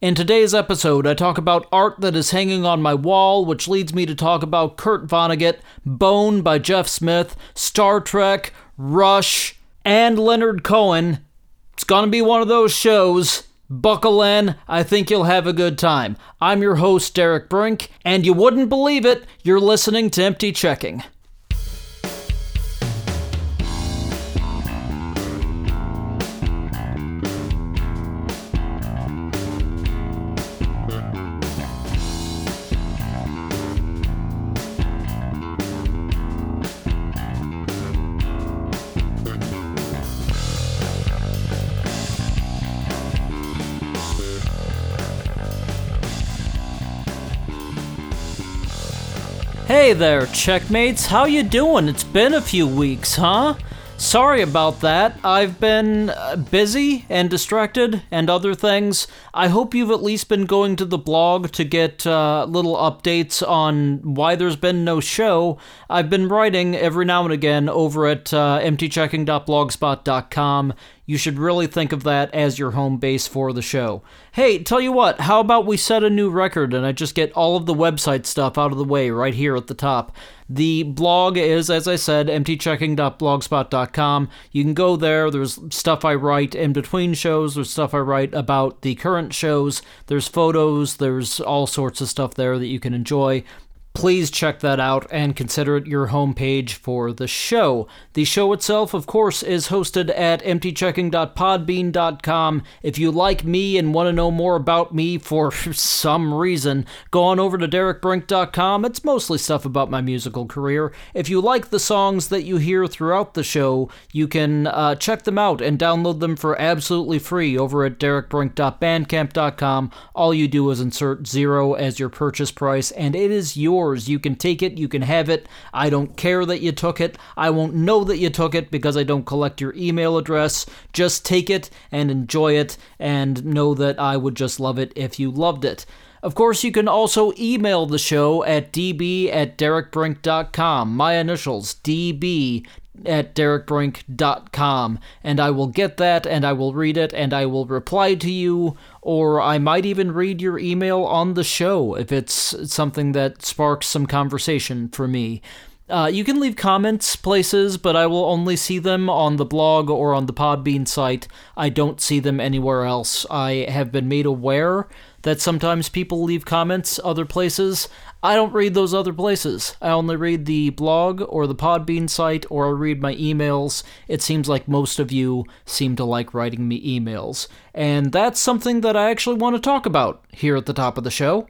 In today's episode, I talk about art that is hanging on my wall, which leads me to talk about Kurt Vonnegut, Bone by Jeff Smith, Star Trek, Rush, and Leonard Cohen. It's gonna be one of those shows. Buckle in, I think you'll have a good time. I'm your host, Derek Brink, and you wouldn't believe it, you're listening to Empty Checking. Hey there, checkmates. How you doing? It's been a few weeks, huh? Sorry about that. I've been uh, busy and distracted and other things. I hope you've at least been going to the blog to get uh, little updates on why there's been no show. I've been writing every now and again over at uh, emptychecking.blogspot.com you should really think of that as your home base for the show. Hey, tell you what, how about we set a new record and I just get all of the website stuff out of the way right here at the top? The blog is, as I said, emptychecking.blogspot.com. You can go there. There's stuff I write in between shows. There's stuff I write about the current shows. There's photos. There's all sorts of stuff there that you can enjoy please check that out and consider it your homepage for the show. The show itself, of course, is hosted at emptychecking.podbean.com. If you like me and want to know more about me for some reason, go on over to derekbrink.com. It's mostly stuff about my musical career. If you like the songs that you hear throughout the show, you can uh, check them out and download them for absolutely free over at derekbrink.bandcamp.com. All you do is insert zero as your purchase price, and it is your yours. You can take it, you can have it. I don't care that you took it. I won't know that you took it because I don't collect your email address. Just take it and enjoy it and know that I would just love it if you loved it. Of course, you can also email the show at db at derekbrink.com. My initials, db at derekbrink.com, and I will get that and I will read it and I will reply to you, or I might even read your email on the show if it's something that sparks some conversation for me. Uh, you can leave comments places, but I will only see them on the blog or on the Podbean site. I don't see them anywhere else. I have been made aware that sometimes people leave comments other places. I don't read those other places. I only read the blog or the Podbean site or I read my emails. It seems like most of you seem to like writing me emails. And that's something that I actually want to talk about here at the top of the show.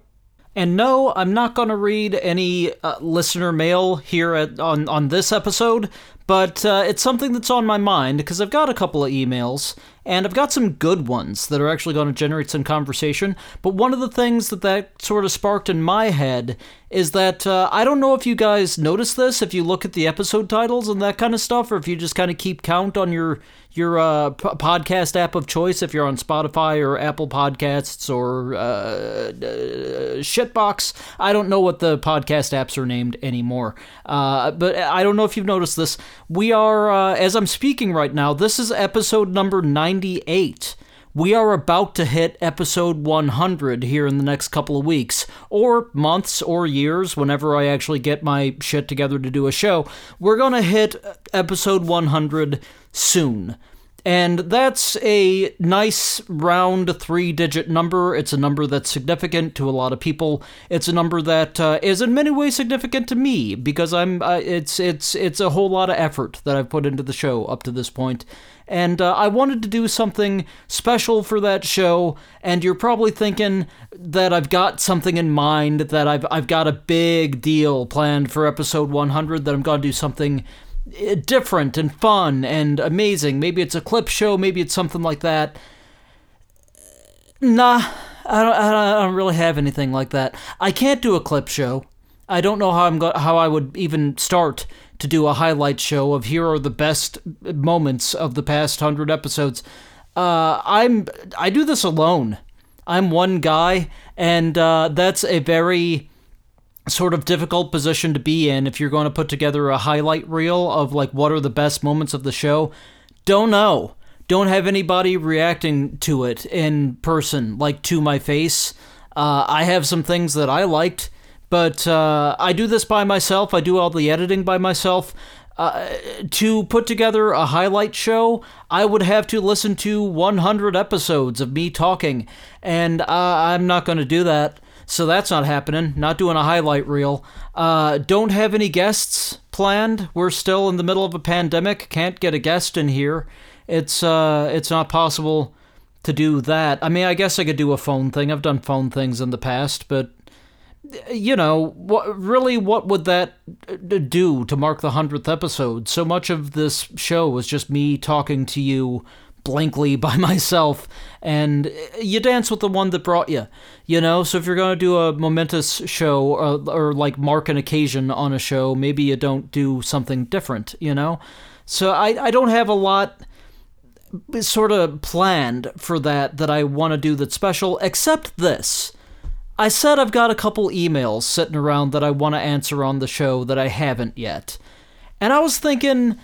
And no, I'm not going to read any uh, listener mail here at, on, on this episode, but uh, it's something that's on my mind because I've got a couple of emails and I've got some good ones that are actually going to generate some conversation. But one of the things that that sort of sparked in my head is that uh, I don't know if you guys notice this if you look at the episode titles and that kind of stuff, or if you just kind of keep count on your your uh, p- podcast app of choice if you're on Spotify or Apple Podcasts or uh, uh, Shitbox. I don't know what the podcast apps are named anymore, uh, but I don't know if you've noticed this. We are, uh, as I'm speaking right now, this is episode number 98. We are about to hit episode 100 here in the next couple of weeks, or months, or years, whenever I actually get my shit together to do a show. We're going to hit episode 100 soon. And that's a nice round three digit number. It's a number that's significant to a lot of people. It's a number that uh, is in many ways significant to me because I'm uh, it's it's it's a whole lot of effort that I've put into the show up to this point and uh, I wanted to do something special for that show. And you're probably thinking that I've got something in mind, that I've I've got a big deal planned for episode 100, that I'm going to do something different and fun and amazing. Maybe it's a clip show, maybe it's something like that. Nah, I don't, I don't really have anything like that. I can't do a clip show. I don't know how I'm go- how I would even start to do a highlight show of here are the best moments of the past hundred episodes. Uh, I'm I do this alone. I'm one guy, and uh, that's a very sort of difficult position to be in if you're going to put together a highlight reel of like what are the best moments of the show. Don't know. don't have anybody reacting to it in person, like to my face. Uh, I have some things that I liked, but uh, I do this by myself. I do all the editing by myself. Uh, to put together a highlight show, I would have to listen to 100 episodes of me talking, and uh, I'm not going to do that. So that's not happening. Not doing a highlight reel. Uh, don't have any guests planned. We're still in the middle of a pandemic. Can't get a guest in here. It's uh, it's not possible to do that. I mean, I guess I could do a phone thing. I've done phone things in the past, but you know, what really what would that do to mark the 100th episode? So much of this show was just me talking to you blankly by myself and you dance with the one that brought you you know? So if you're going to do a momentous show or, or like mark an occasion on a show maybe you don't do something different you know? So i, I don't have a lot sort of planned for that that i want to do that's special except this. I said i've got a couple emails sitting around that i want to answer on the show that i haven't yet. And i was thinking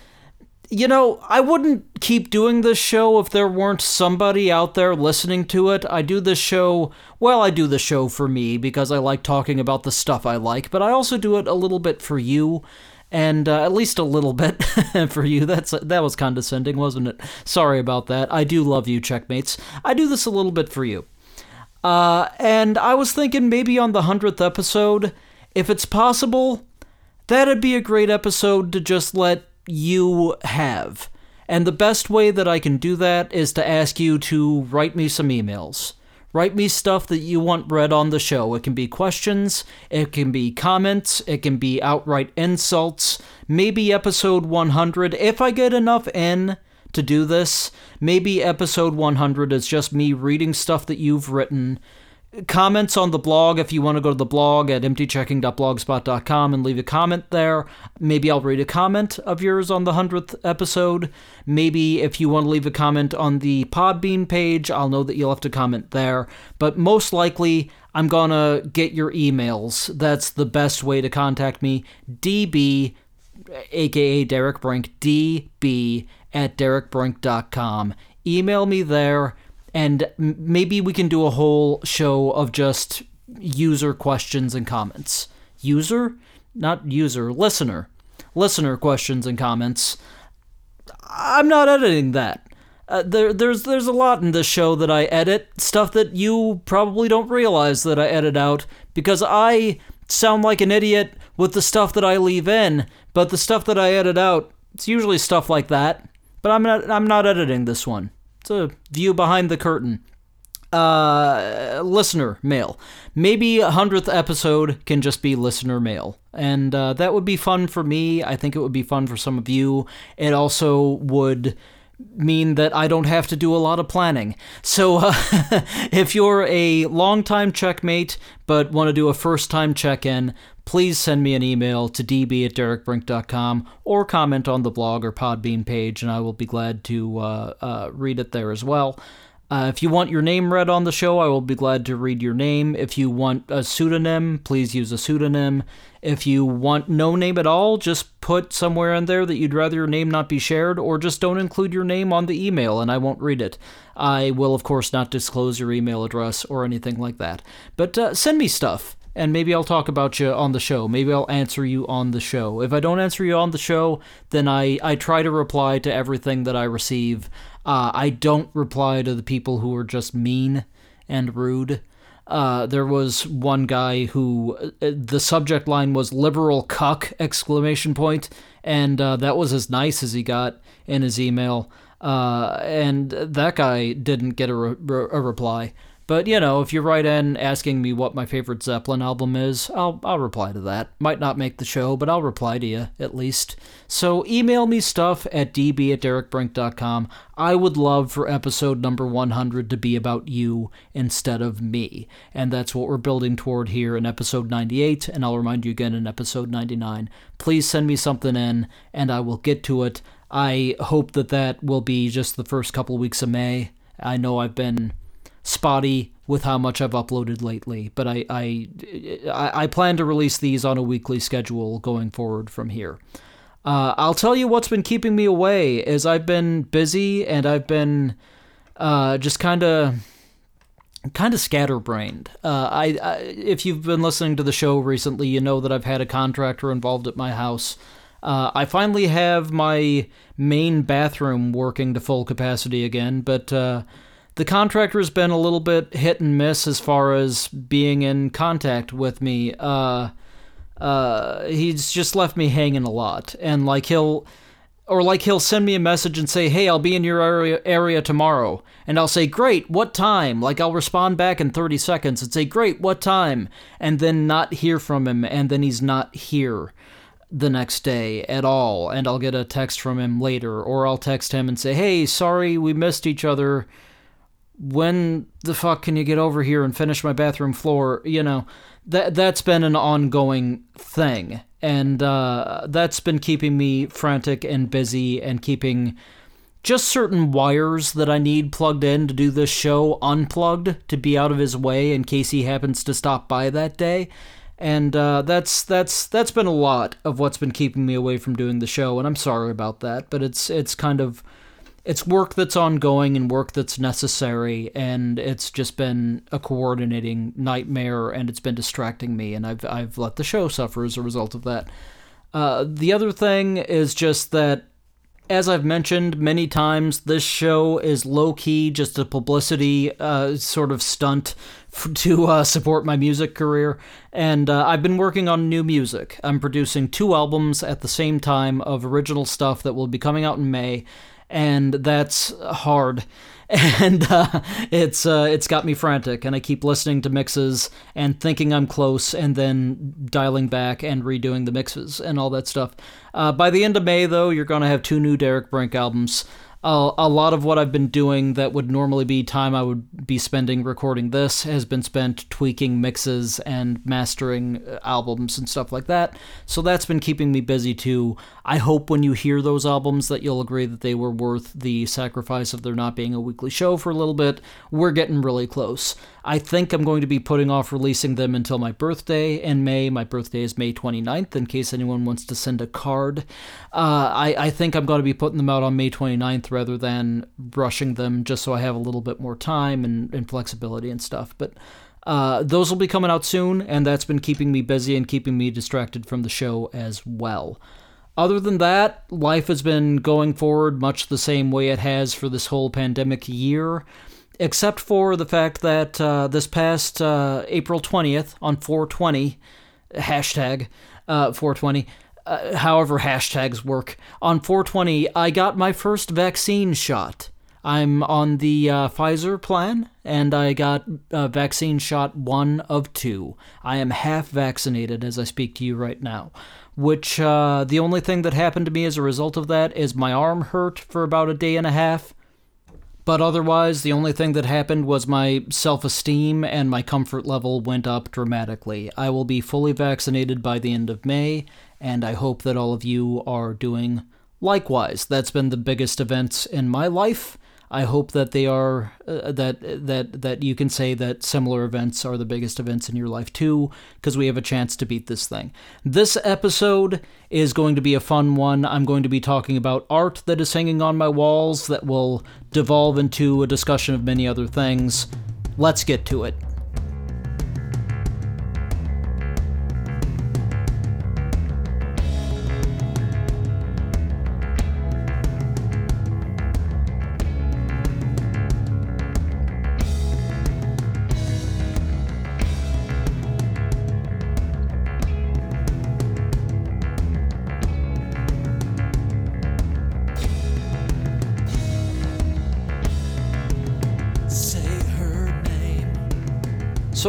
you know, I wouldn't keep doing this show if there weren't somebody out there listening to it. I do this show, well, I do the show for me because I like talking about the stuff I like, but I also do it a little bit for you. And uh, at least a little bit for you. That's that was condescending, wasn't it? Sorry about that. I do love you, checkmates. I do this a little bit for you. Uh, and I was thinking maybe on the hundredth episode, if it's possible, that'd be a great episode to just let you have. And the best way that I can do that is to ask you to write me some emails. Write me stuff that you want read on the show. It can be questions, it can be comments, it can be outright insults, maybe episode 100. If I get enough in to do this, maybe episode 100 is just me reading stuff that you've written comments on the blog if you want to go to the blog at emptychecking.blogspot.com and leave a comment there. Maybe i'll read a comment of yours on the 100th episode. Maybe if you want to leave a comment on the podbean page i'll know that you'll have to comment there. But most likely i'm gonna get your emails. That's the best way to contact me. Db aka derek brink db at derekbrink.com email me there and maybe we can do a whole show of just user questions and comments. User? Not user, listener. Listener questions and comments. I'm not editing that. Uh, there, there's there's a lot in this show that I edit, stuff that you probably don't realize that I edit out because I sound like an idiot with the stuff that I leave in, but the stuff that I edit out, it's usually stuff like that. But I'm not I'm not editing this one. It's a view behind the curtain. Uh, listener mail. Maybe a hundredth episode can just be listener mail, and uh, that would be fun for me. I think it would be fun for some of you. It also would mean that I don't have to do a lot of planning. So, uh, if you're a long-time checkmate but want to do a first time check in, please send me an email to db at derekbrink.com or comment on the blog or Podbean page, and I will be glad to uh, uh, read it there as well. Uh, if you want your name read on the show, I will be glad to read your name. If you want a pseudonym, please use a pseudonym. If you want no name at all, just put somewhere in there that you'd rather your name not be shared, or just don't include your name on the email and I won't read it. I will, of course, not disclose your email address or anything like that. But uh, send me stuff and maybe I'll talk about you on the show. Maybe I'll answer you on the show. If I don't answer you on the show, then I, I try to reply to everything that I receive. Uh, I don't reply to the people who are just mean and rude. Uh, there was one guy who uh, the subject line was liberal cuck exclamation point and uh, that was as nice as he got in his email uh, and that guy didn't get a, re- a reply but you know, if you write in asking me what my favorite Zeppelin album is, I'll I'll reply to that. Might not make the show, but I'll reply to you at least. So email me stuff at db at derekbrink.com. I would love for episode number 100 to be about you instead of me. And that's what we're building toward here in episode 98, and I'll remind you again in episode 99. Please send me something in, and I will get to it. I hope that that will be just the first couple weeks of May. I know I've been spotty with how much I've uploaded lately, but I, I, I plan to release these on a weekly schedule going forward from here. Uh, I'll tell you what's been keeping me away is I've been busy and I've been uh, just kind of kind of scatterbrained. Uh, I, I, if you've been listening to the show recently, you know that I've had a contractor involved at my house. Uh, I finally have my main bathroom working to full capacity again, but uh, the contractor's been a little bit hit and miss as far as being in contact with me. Uh, uh, he's just left me hanging a lot, and like he'll or like he'll send me a message and say, "Hey, I'll be in your area area tomorrow." And I'll say, "Great, what time?" Like I'll respond back in 30 seconds and say, "Great, what time?" and then not hear from him and then he's not here the next day at all and I'll get a text from him later or I'll text him and say, "Hey, sorry we missed each other. When the fuck can you get over here and finish my bathroom floor?" You know, that that's been an ongoing thing and uh, that's been keeping me frantic and busy and keeping just certain wires that I need plugged in to do this show unplugged to be out of his way in case he happens to stop by that day. And uh, that's that's that's been a lot of what's been keeping me away from doing the show, and I'm sorry about that. But it's it's kind of it's work that's ongoing and work that's necessary and it's just been a coordinating nightmare and it's been distracting me and I've I've let the show suffer as a result of that. Uh, the other thing is just that as I've mentioned many times, this show is low key, just a publicity uh, sort of stunt f- to uh, support my music career. And uh, I've been working on new music. I'm producing two albums at the same time of original stuff that will be coming out in May and that's hard. And uh, it's uh, it's got me frantic, and I keep listening to mixes and thinking I'm close, and then dialing back and redoing the mixes and all that stuff. Uh, by the end of May, though, you're gonna have two new Derek Brink albums a, a lot of what I've been doing that would normally be time I would be spending recording this has been spent tweaking mixes and mastering uh, albums and stuff like that. So that's been keeping me busy too. I hope when you hear those albums that you'll agree that they were worth the sacrifice of there not being a weekly show for a little bit. We're getting really close. I think I'm going to be putting off releasing them until my birthday in May. My birthday is May 29th, in case anyone wants to send a card. Uh, I, I think I'm going to be putting them out on May 29th rather than rushing them just so I have a little bit more time and, and flexibility and stuff. But uh, those will be coming out soon, and that's been keeping me busy and keeping me distracted from the show as well. Other than that, life has been going forward much the same way it has for this whole pandemic year except for the fact that uh, this past uh, April 20th on 420, hashtag uh, 420, uh, however hashtags work, on 420, I got my first vaccine shot. I'm on the uh, Pfizer plan, and I got uh, vaccine shot one of two. I am half vaccinated as I speak to you right now. Which, the only thing that happened to me as a result of that is my arm hurt for about a day and a half but otherwise, the only thing that happened was my self esteem and my comfort level went up dramatically. I will be fully vaccinated by the end of May, and I hope that all of you are doing likewise. That's been the biggest events in my life I hope that they are uh, that that that you can say that similar events are the biggest events in your life too because we have a chance to beat this thing. This episode is going to be a fun one. I'm going to be talking about art that is hanging on my walls that will devolve into a discussion of many other things. Let's get to it.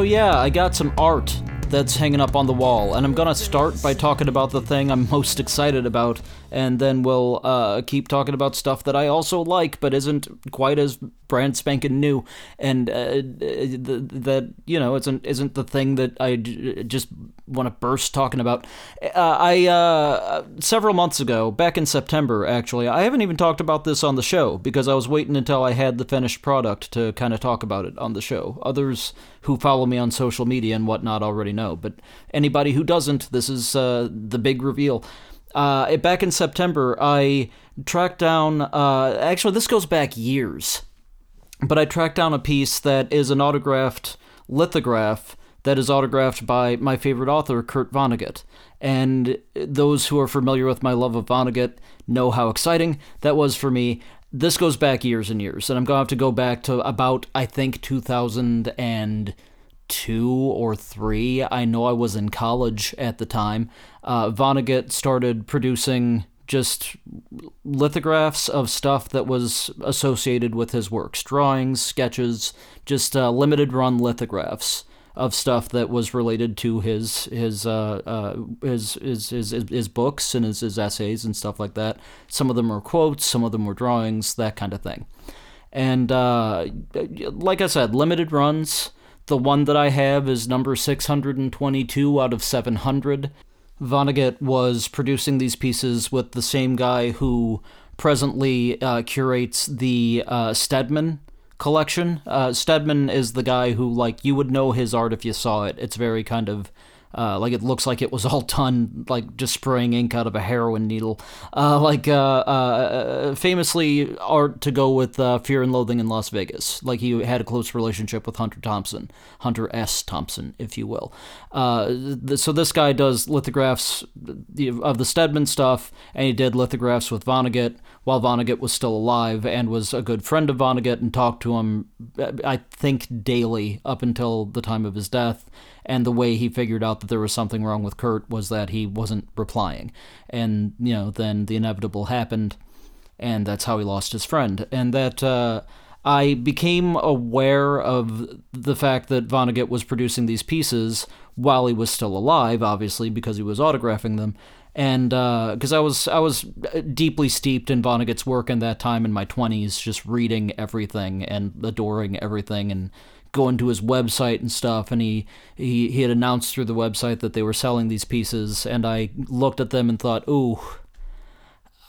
Yeah, I got some art that's hanging up on the wall, and I'm gonna start by talking about the thing I'm most excited about, and then we'll uh, keep talking about stuff that I also like but isn't quite as brand spanking new, and uh, that you know isn't isn't the thing that I just want to burst talking about. Uh, I uh, several months ago, back in September, actually, I haven't even talked about this on the show because I was waiting until I had the finished product to kind of talk about it on the show. Others who follow me on social media and whatnot already know, but anybody who doesn't, this is uh, the big reveal. uh, back in September, I tracked down. Uh, actually, this goes back years, but I tracked down a piece that is an autographed lithograph that is autographed by my favorite author, Kurt Vonnegut. And those who are familiar with my love of Vonnegut know how exciting that was for me. This goes back years and years, and I'm going to have to go back to about, I think, 2002 or 3. I know I was in college at the time. Uh, Vonnegut started producing just lithographs of stuff that was associated with his works drawings, sketches, just uh, limited run lithographs of stuff that was related to his his uh, uh, his, his, his his books and his, his essays and stuff like that. Some of them were quotes, some of them were drawings, that kind of thing. And uh, like I said, limited runs. The one that I have is number 622 out of 700. Vonnegut was producing these pieces with the same guy who presently uh, curates the uh, Steadman collection. Uh, Steadman is the guy who, like, you would know his art if you saw it. It's very kind of uh, like it looks like it was all done like just spraying ink out of a heroin needle. Uh, like uh, uh famously art to go with uh, Fear and Loathing in Las Vegas. Like he had a close relationship with Hunter Thompson, Hunter S. Thompson, if you will. Uh, so this guy does lithographs of the Steadman stuff, and he did lithographs with Vonnegut while Vonnegut was still alive and was a good friend of Vonnegut and talked to him, I think, daily up until the time of his death. And the way he figured out that there was something wrong with Kurt was that he wasn't replying. And, you know, then the inevitable happened, and that's how he lost his friend. And that, uh, I became aware of the fact that Vonnegut was producing these pieces while he was still alive, obviously, because he was autographing them and because uh, I was I was deeply steeped in Vonnegut's work in that time in my twenties, just reading everything and adoring everything, and going to his website and stuff. And he, he he had announced through the website that they were selling these pieces, and I looked at them and thought, ooh.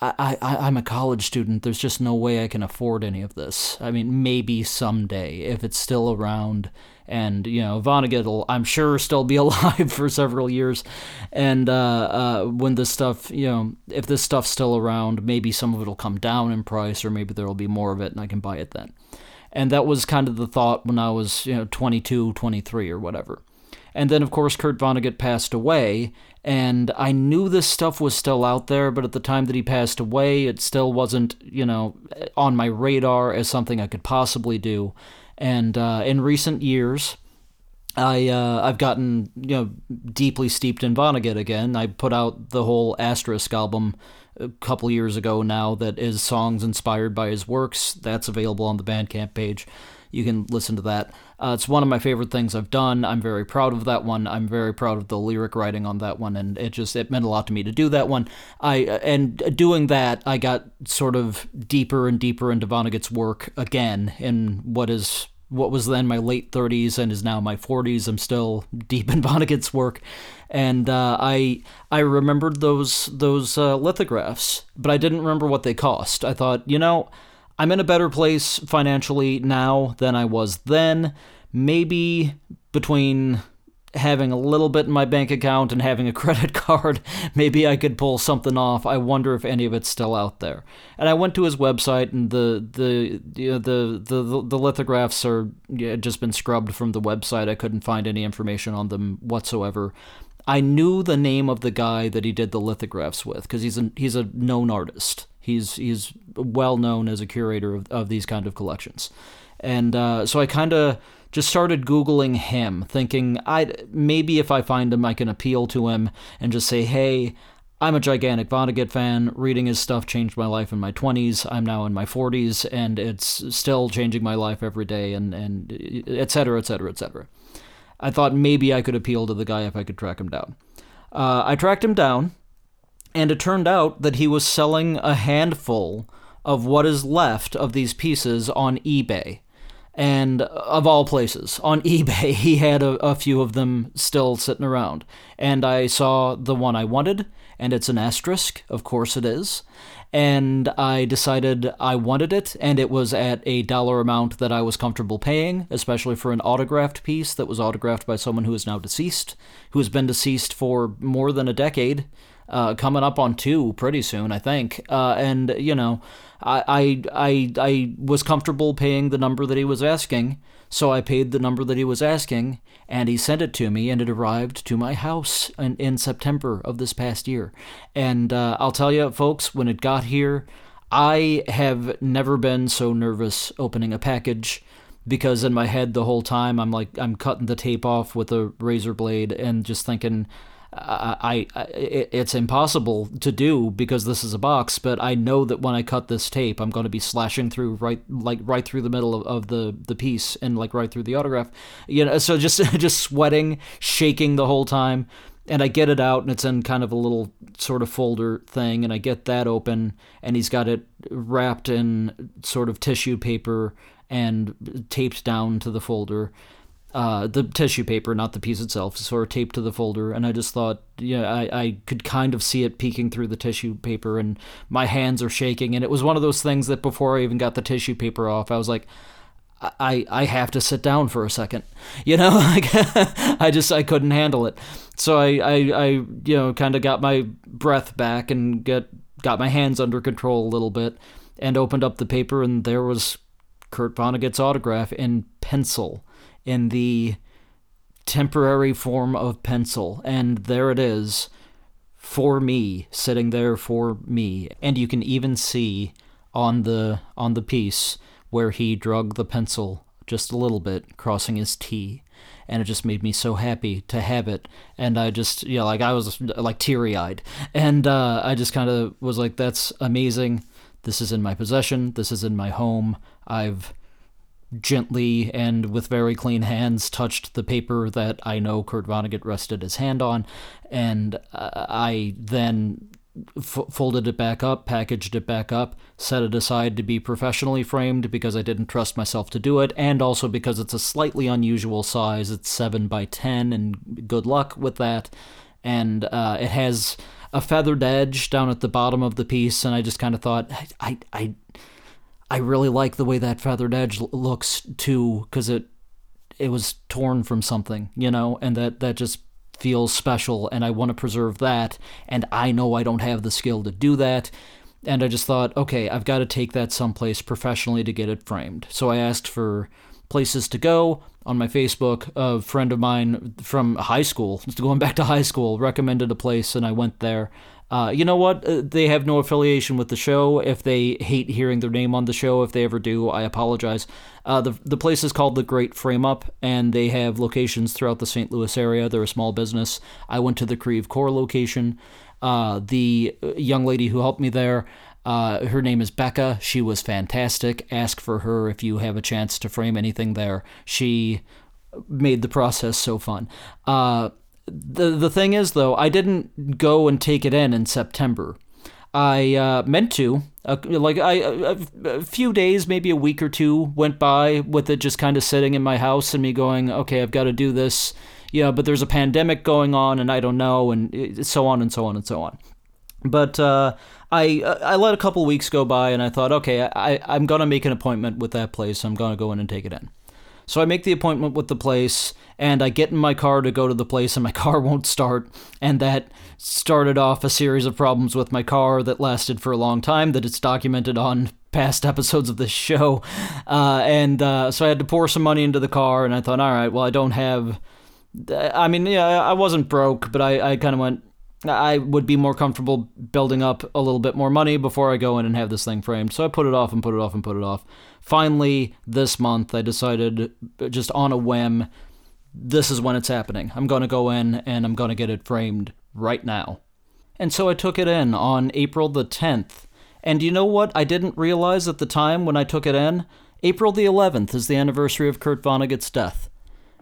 I, I, I'm a college student. There's just no way I can afford any of this. I mean, maybe someday if it's still around and you know Vonnegut will I'm sure still be alive for several years, and uh, uh, when this stuff you know if this stuff's still around, maybe some of it'll come down in price, or maybe there will be more of it, and I can buy it then. And that was kind of the thought when I was you know 22, 23 or whatever. And then of course Kurt Vonnegut passed away, and I knew this stuff was still out there, but at the time that he passed away, it still wasn't, you know, on my radar as something I could possibly do. And uh, in recent years, I uh, I've gotten you know deeply steeped in Vonnegut again. I put out the whole Asterisk album a couple years ago now that is songs inspired by his works. That's available on the Bandcamp page. You can listen to that. Uh, it's one of my favorite things I've done. I'm very proud of that one. I'm very proud of the lyric writing on that one, and it just it meant a lot to me to do that one. I and doing that, I got sort of deeper and deeper into Vonnegut's work again in what is what was then my late 30s and is now my 40s. I'm still deep in Vonnegut's work, and uh, I I remembered those those uh, lithographs, but I didn't remember what they cost. I thought, you know, I'm in a better place financially now than I was then. Maybe between having a little bit in my bank account and having a credit card, maybe I could pull something off. I wonder if any of it's still out there. And I went to his website, and the the you know, the, the the lithographs are yeah, just been scrubbed from the website. I couldn't find any information on them whatsoever. I knew the name of the guy that he did the lithographs with because he's a he's a known artist. He's he's well known as a curator of, of these kind of collections, and uh, so I kind of just started googling him, thinking I maybe if I find him, I can appeal to him and just say, hey. I'm a gigantic Vonnegut fan. Reading his stuff changed my life in my 20s. I'm now in my 40s, and it's still changing my life every day, and, and et cetera, et cetera, et cetera. I thought maybe I could appeal to the guy if I could track him down. Uh, I tracked him down, and it turned out that he was selling a handful of what is left of these pieces on eBay and of all places on ebay he had a, a, few of them still sitting around and i saw the one i wanted and it's an asterisk of course it is and i decided i wanted it and it was at a dollar amount that i was comfortable paying especially for an autographed piece that was autographed by someone who is now deceased who has been deceased for more than a decade uh, coming up on two pretty soon, I think. Uh, and you know, I, I I I was comfortable paying the number that he was asking, so I paid the number that he was asking, and he sent it to me, and it arrived to my house in, in September of this past year. And uh, I'll tell you, folks, when it got here, I have never been so nervous opening a package because in my head the whole time I'm like I'm cutting the tape off with a razor blade and just thinking I, I, it's impossible to do because this is a box, but I know that when I cut this tape, I'm going to be slashing through right, like right through the middle of, of the the piece and like right through the autograph, you know. So just just sweating, shaking the whole time, and I get it out, and it's in kind of a little sort of folder thing, and I get that open, and he's got it wrapped in sort of tissue paper and taped down to the folder uh, the tissue paper, not the piece itself, sort of taped to the folder. And I just thought, yeah, I, I could kind of see it peeking through the tissue paper, and my hands are shaking. And it was one of those things that before I even got the tissue paper off, I was like, I, I have to sit down for a second, you know, I just I couldn't handle it, so I I, I you know kind of got my breath back and get got my hands under control a little bit, and opened up the paper and there was Kurt Vonnegut's autograph in pencil in the temporary form of pencil. And there it is for me, sitting there for me. And you can even see on the on the piece where he drug the pencil just a little bit, crossing his T. And it just made me so happy to have it. And I just, you know, like I was like teary eyed. And uh, I just kind of was like, that's amazing. This is in my possession. This is in my home. I've gently and with very clean hands touched the paper that I know Kurt Vonnegut rested his hand on, and uh, I then f- folded it back up, packaged it back up, set it aside to be professionally framed because I didn't trust myself to do it, and also because it's a slightly unusual size. It's 7 by 10, and good luck with that. And uh, it has a feathered edge down at the bottom of the piece, and I just kind of thought, I, I, I really like the way that feathered edge looks too, because it it was torn from something, you know, and that that just feels special, and I want to preserve that, and I know I don't have the skill to do that. And I just thought, okay, I've got to take that someplace professionally to get it framed. So I asked for places to go on my Facebook. A friend of mine from high school, going back to high school, recommended a place, and I went there. Uh, you know what? Uh, they have no affiliation with the show. If they hate hearing their name on the show, if they ever do, I apologize. Uh, the the place is called the Great Frame Up, and they have locations throughout the St. Louis area. They're a small business. I went to the Creve Coeur location. Uh, the young lady who helped me there, uh, her name is Becca. She was fantastic. Ask for her if you have a chance to frame anything there. She made the process so fun. The the thing is though, I didn't go and take it in in September. I uh, meant to. Uh, like I, a, a few days, maybe a week or two went by with it just kind of sitting in my house and me going, okay, I've got to do this. Yeah, but there's a pandemic going on and I don't know, and so on and so on and so on. But uh, I I let a couple weeks go by and I thought, okay, I I'm gonna make an appointment with that place. I'm gonna go in and take it in. So I make the appointment with the place and I get in my car to go to the place and my car won't start. And that started off a series of problems with my car that lasted for a long time that it's documented on past episodes of this show. Uh, and uh, so I had to pour some money into the car and I thought, all right, well, I don't have. I mean, yeah, I wasn't broke, but I, I kind of went, I would be more comfortable building up a little bit more money before I go in and have this thing framed. So I put it off and put it off and put it off. Finally, this month, I decided just on a whim, this is when it's happening. I'm going to go in and I'm going to get it framed right now. And so I took it in on April the 10th. And you know what I didn't realize at the time when I took it in? April the 11th is the anniversary of Kurt Vonnegut's death.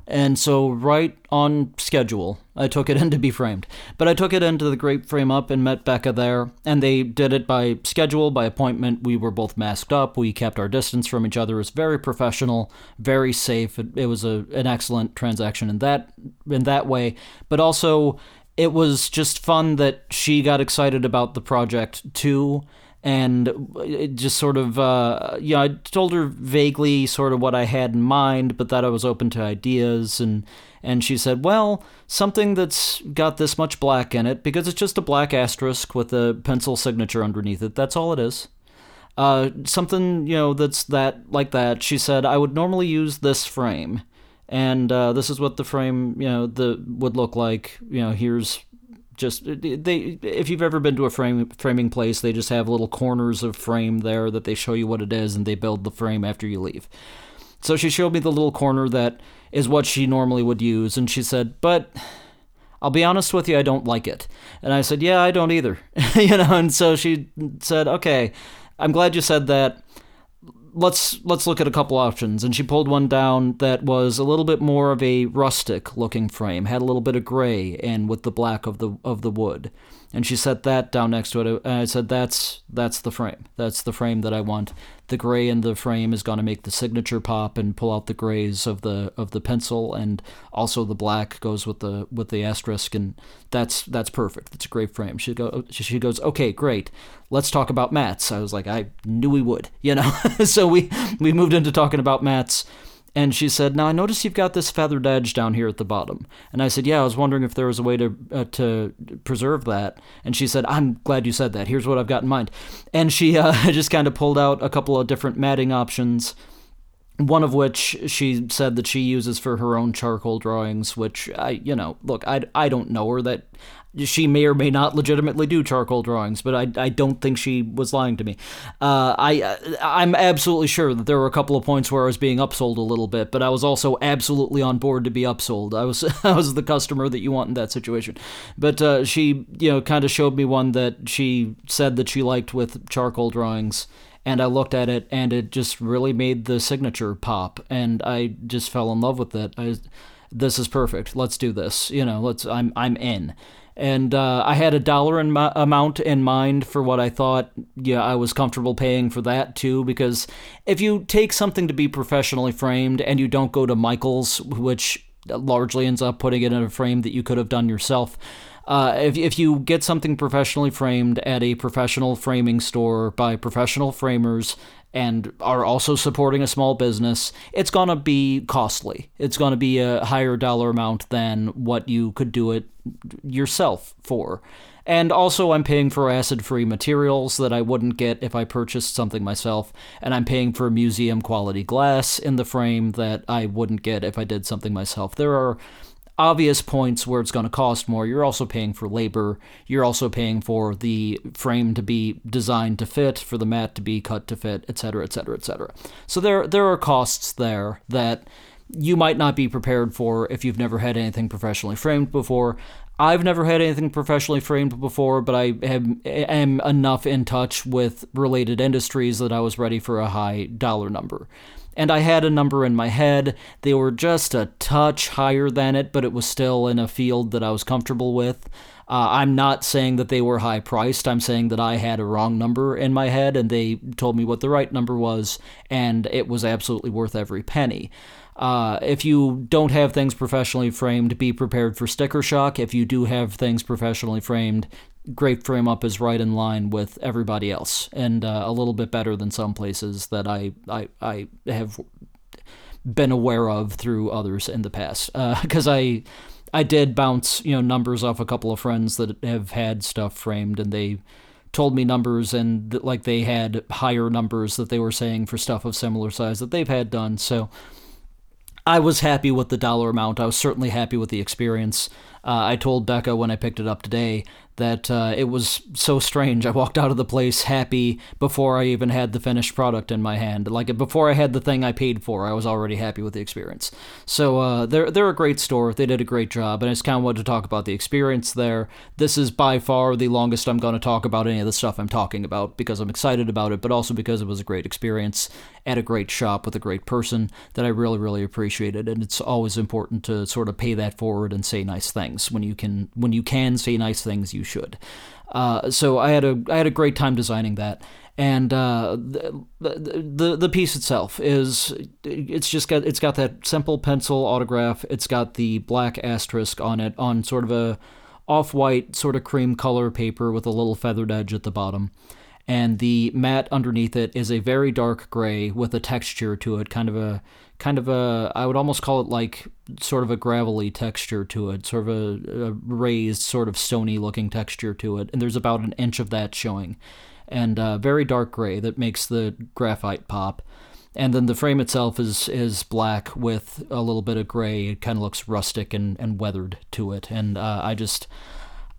And so, right on schedule, I took it in to be framed. But I took it into the Great Frame Up and met Becca there, and they did it by schedule, by appointment. We were both masked up. We kept our distance from each other. It was very professional, very safe. It, it was a, an excellent transaction in that in that way. But also, it was just fun that she got excited about the project too and it just sort of uh, you know I told her vaguely sort of what I had in mind, but that I was open to ideas and and she said, "Well, something that's got this much black in it because it's just a black asterisk with a pencil signature underneath it. That's all it is." Uh, something you know that's that like that. She said, "I would normally use this frame." And uh, this is what the frame, you know, the would look like. You know, here's just uh, they if you've ever been to a frame framing place they just have little corners of frame there that they show you what it is and they build the frame after you leave. So she showed me the little corner that is what she normally would use and she said but I'll be honest with you I don't like it. And I said yeah I don't either. You know and so she said okay I'm glad you said that let's let's look at a couple options. And she pulled one down that was a little bit more of a rustic looking frame had a little bit of gray and with the black of the of the wood and she set that down next to it and i said that's that's the frame. That's the frame that i want. The gray in the frame is going to make the signature pop and pull out the grays of the of the pencil and also the black goes with the with the asterisk and that's that's perfect. It's a great frame. She go she goes okay great. Let's talk about mats. I was like i knew we would you know? So we we moved into talking about mats and she said, "Now I notice you've got this feathered edge down here at the bottom." And I said, "Yeah, I was wondering if there was a way to uh, to preserve that." And she said, "I'm glad you said that. Here's what I've got in mind." And she uh, just kind of pulled out a couple of different matting options. One of which she said that she uses for her own charcoal drawings, which I, you know, look, I, I don't know her. That she may or may not legitimately do charcoal drawings, but I, I don't think she was lying to me. Uh, I I'm absolutely sure that there were a couple of points where I was being upsold a little bit, but I was also absolutely on board to be upsold. I was I was the customer that you want in that situation. But uh, she you know kind of showed me one that she said that she liked with charcoal drawings. And I looked at it, and it just really made the signature pop, and I just fell in love with it. I, this is perfect. Let's do this. You know, let's. I'm I'm in and uh, I had a dollar in my, amount in mind for what I thought yeah I was comfortable paying for that too because if you take something to be professionally framed and you don't go to Michaels which largely ends up putting it in a frame that you could have done yourself uh, if, if you get something professionally framed at a professional framing store by professional framers and are also supporting a small business, it's going to be costly. It's going to be a higher dollar amount than what you could do it yourself for. And also, I'm paying for acid free materials that I wouldn't get if I purchased something myself. And I'm paying for museum quality glass in the frame that I wouldn't get if I did something myself. There are obvious points where it's going to cost more. You're also paying for labor. You're also paying for the frame to be designed to fit, for the mat to be cut to fit, etc., etc., etc. So there there are costs there that you might not be prepared for if you've never had anything professionally framed before. I've never had anything professionally framed before, but I am, am enough in touch with related industries that I was ready for a high dollar number and I had a number in my head. They were just a touch higher than it, but it was still in a field that I was comfortable with. Uh, I'm not saying that they were high priced. I'm saying that I had a wrong number in my head, and they told me what the right number was, and it was absolutely worth every penny. Uh, if you don't have things professionally framed, be prepared for sticker shock. If you do have things professionally framed, Great Frame Up is right in line with everybody else, and uh, a little bit better than some places that I I, I have been aware of through others in the past. Because uh, I I did bounce you know numbers off a couple of friends that have had stuff framed, and they told me numbers and like they had higher numbers that they were saying for stuff of similar size that they've had done. So I was happy with the dollar amount. I was certainly happy with the experience. Uh, I told Becca when I picked it up today that uh, it was so strange. I walked out of the place happy before I even had the finished product in my hand. Like before I had the thing I paid for, I was already happy with the experience. So uh, they're they're a great store. They did a great job, and I just kind of wanted to talk about the experience there. This is by far the longest I'm going to talk about any of the stuff I'm talking about because I'm excited about it, but also because it was a great experience at a great shop with a great person that I really really appreciated. And it's always important to sort of pay that forward and say nice things when you can when you can say nice things. You should. Uh, so I had a I had a great time designing that, and uh, the, the the piece itself is it's just got it's got that simple pencil autograph. It's got the black asterisk on it on sort of a off white sort of cream color paper with a little feathered edge at the bottom. And the mat underneath it is a very dark gray with a texture to it, kind of a kind of a I would almost call it like sort of a gravelly texture to it, sort of a, a raised, sort of stony looking texture to it, and there's about an inch of that showing, and uh, very dark gray that makes the graphite pop. And then the frame itself is is black with a little bit of gray. It kind of looks rustic and, and weathered to it. And uh, I just,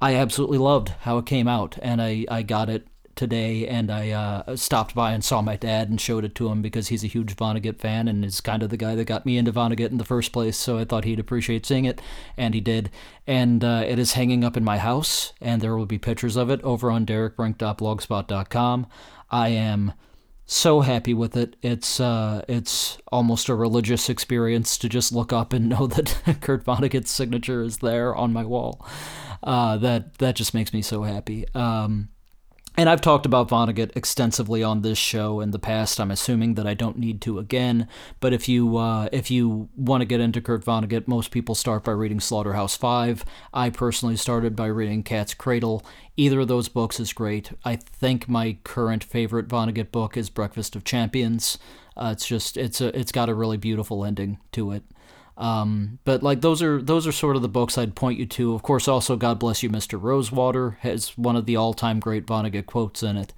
I absolutely loved how it came out. And I, I got it today, and I uh, stopped by and saw my dad and showed it to him because he's a huge Vonnegut fan and is kind of the guy that got me into Vonnegut in the first place. So I thought he'd appreciate seeing it, and he did. And uh, it is hanging up in my house, and there will be pictures of it over on derekbrink.blogspot.com. I am so happy with it. It's uh, it's almost a religious experience to just look up and know that Kurt Vonnegut's signature is there on my wall. Uh, that that just makes me so happy. Um, and I've talked about Vonnegut extensively on this show in the past. I'm assuming that I don't need to again. But if you uh, if you want to get into Kurt Vonnegut, most people start by reading Slaughterhouse Five. I personally started by reading Cat's Cradle. Either of those books is great. I think my current favorite Vonnegut book is Breakfast of Champions. Uh, it's just it's a it's got a really beautiful ending to it. Um, but like those are those are sort of the books I'd point you to. Of course, also God Bless You, Mr. Rosewater has one of the all-time great Vonnegut quotes in it.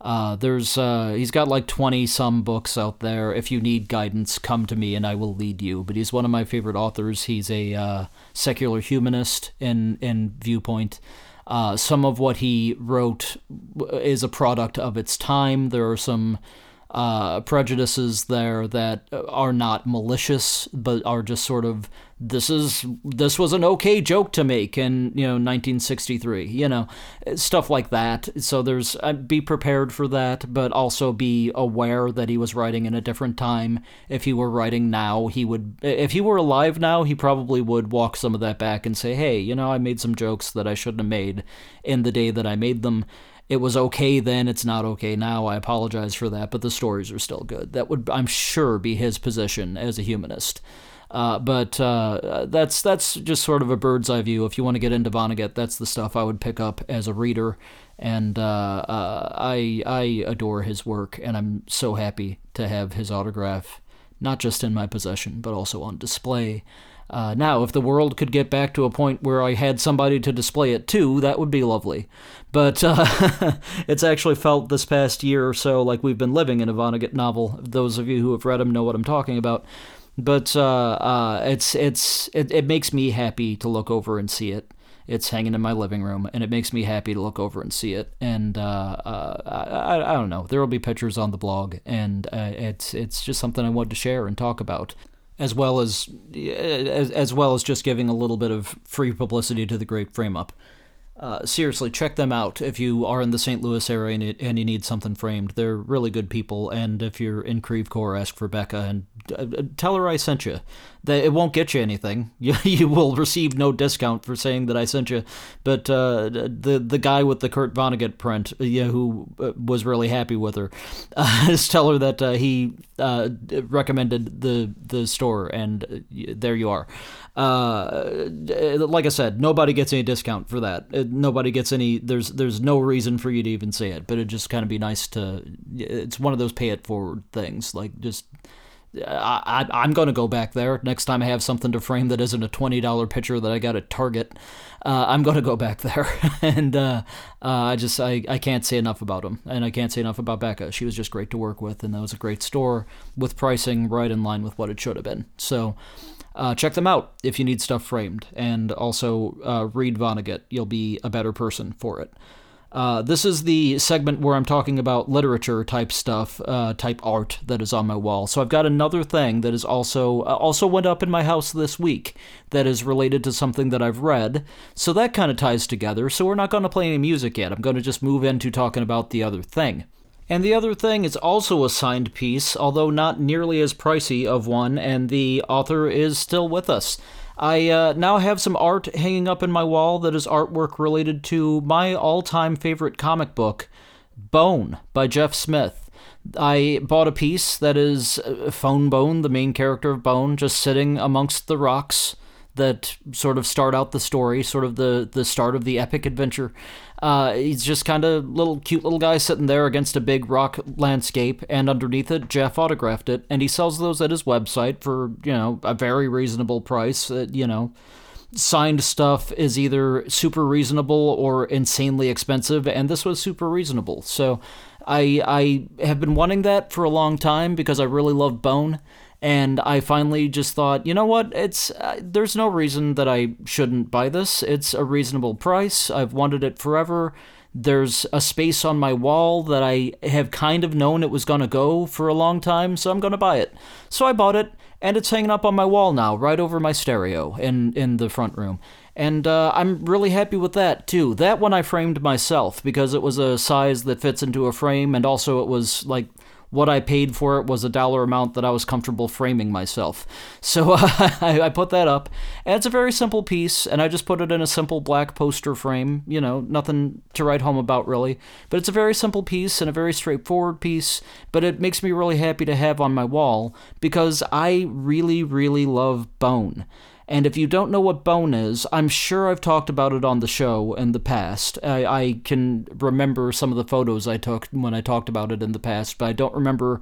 Uh, there's uh, he's got like 20 some books out there. If you need guidance, come to me and I will lead you. But he's one of my favorite authors. He's a uh, secular humanist in in viewpoint. Uh, some of what he wrote is a product of its time. There are some uh, prejudices there that are not malicious, but are just sort of this is this was an okay joke to make in you know 1963, you know stuff like that. So there's uh, be prepared for that, but also be aware that he was writing in a different time. If he were writing now, he would if he were alive now, he probably would walk some of that back and say, hey, you know, I made some jokes that I shouldn't have made in the day that I made them it was okay then, it's not okay now. I apologize for that, but the stories are still good. That would, I'm sure, be his position as a humanist. Uh, but uh, that's that's just sort of a bird's eye view. If you want to get into Vonnegut, that's the stuff I would pick up as a reader, and uh, uh I I adore his work, and I'm so happy to have his autograph, not just in my possession, but also on display. Uh, now, if the world could get back to a point where I had somebody to display it to, that would be lovely. But uh, it's actually felt this past year or so like we've been living in a Vonnegut novel. Those of you who have read them know what I'm talking about. But uh, uh it's it's it, it makes me happy to look over and see it. It's hanging in my living room, and it makes me happy to look over and see it. And uh, uh, I, I don't know. There will be pictures on the blog, and it's it's just something I wanted to share and talk about as well as, eh, as as well as just giving a little bit of free publicity to the great frame up. Uh, seriously, check them out if you are in the St. Louis area and, and, you need something framed. They're really good people, and if you're in Creve Coeur, ask for Becca and uh, tell her I sent you. That it won't get you anything. You, you will receive no discount for saying that I sent you. But uh, the the guy with the Kurt Vonnegut print, uh, yeah, who uh, was really happy with her, just tell her that he recommended the the store, and there you are. Uh, like I said, nobody gets any discount for that. Uh, nobody gets any. There's there's no reason for you to even say it, but it just kind of be nice to. It's one of those pay it forward things. Like just. I, I, am to go back there next time I have something to frame that isn't a $20 picture that I got at Target. Uh, I'm to go back there. and uh, uh, I just, I, I can't say enough about him. And I can't say enough about Becca. She was just great to work with. And that was a great store with pricing right in line with what it should have been. So uh, check them out if you need stuff framed, and also uh, read Vonnegut. You'll be a better person for it. Uh, this is the segment where I'm talking about literature type stuff, uh, type art that is on my wall. So I've got another thing that is also uh, also went up in my house this week that is related to something that I've read. So that kind of ties together. So we're not going to play any music yet. I'm going to just move into talking about the other thing. And the other thing is also a signed piece, although not nearly as pricey of one, and the author is still with us. I uh, now have some art hanging up in my wall that is artwork related to my all time favorite comic book, Bone by Jeff Smith. I bought a piece that is uh, Fone Bone, the main character of Bone, just sitting amongst the rocks that sort of start out the story, sort of the the start of the epic adventure. Uh, he's just kind of little cute little guy sitting there against a big rock landscape, and underneath it, Jeff autographed it, and he sells those at his website for you know a very reasonable price. Uh, you know, signed stuff is either super reasonable or insanely expensive, and this was super reasonable. So I I have been wanting that for a long time because I really love Bone. And I finally just thought, you know what? It's uh, there's no reason that I shouldn't buy this. It's a reasonable price. I've wanted it forever. There's a space on my wall that I have kind of known it was going to go for a long time, so I'm going to buy it. So I bought it, and it's hanging up on my wall now, right over my stereo in in the front room. And uh, I'm really happy with that too. That one I framed myself because it was a size that fits into a frame, and also it was like what I paid for it was a dollar amount that I was comfortable framing myself. So uh, I, I, put that up, and it's a very simple piece, and I just put it in a simple black poster frame. You know, nothing to write home about really, but it's a very simple piece and a very straightforward piece. But it makes me really happy to have on my wall because I really, really love Bone. And if you don't know what bone is, I'm sure I've talked about it on the show in the past. I, I can remember some of the photos I took when I talked about it in the past, but I don't remember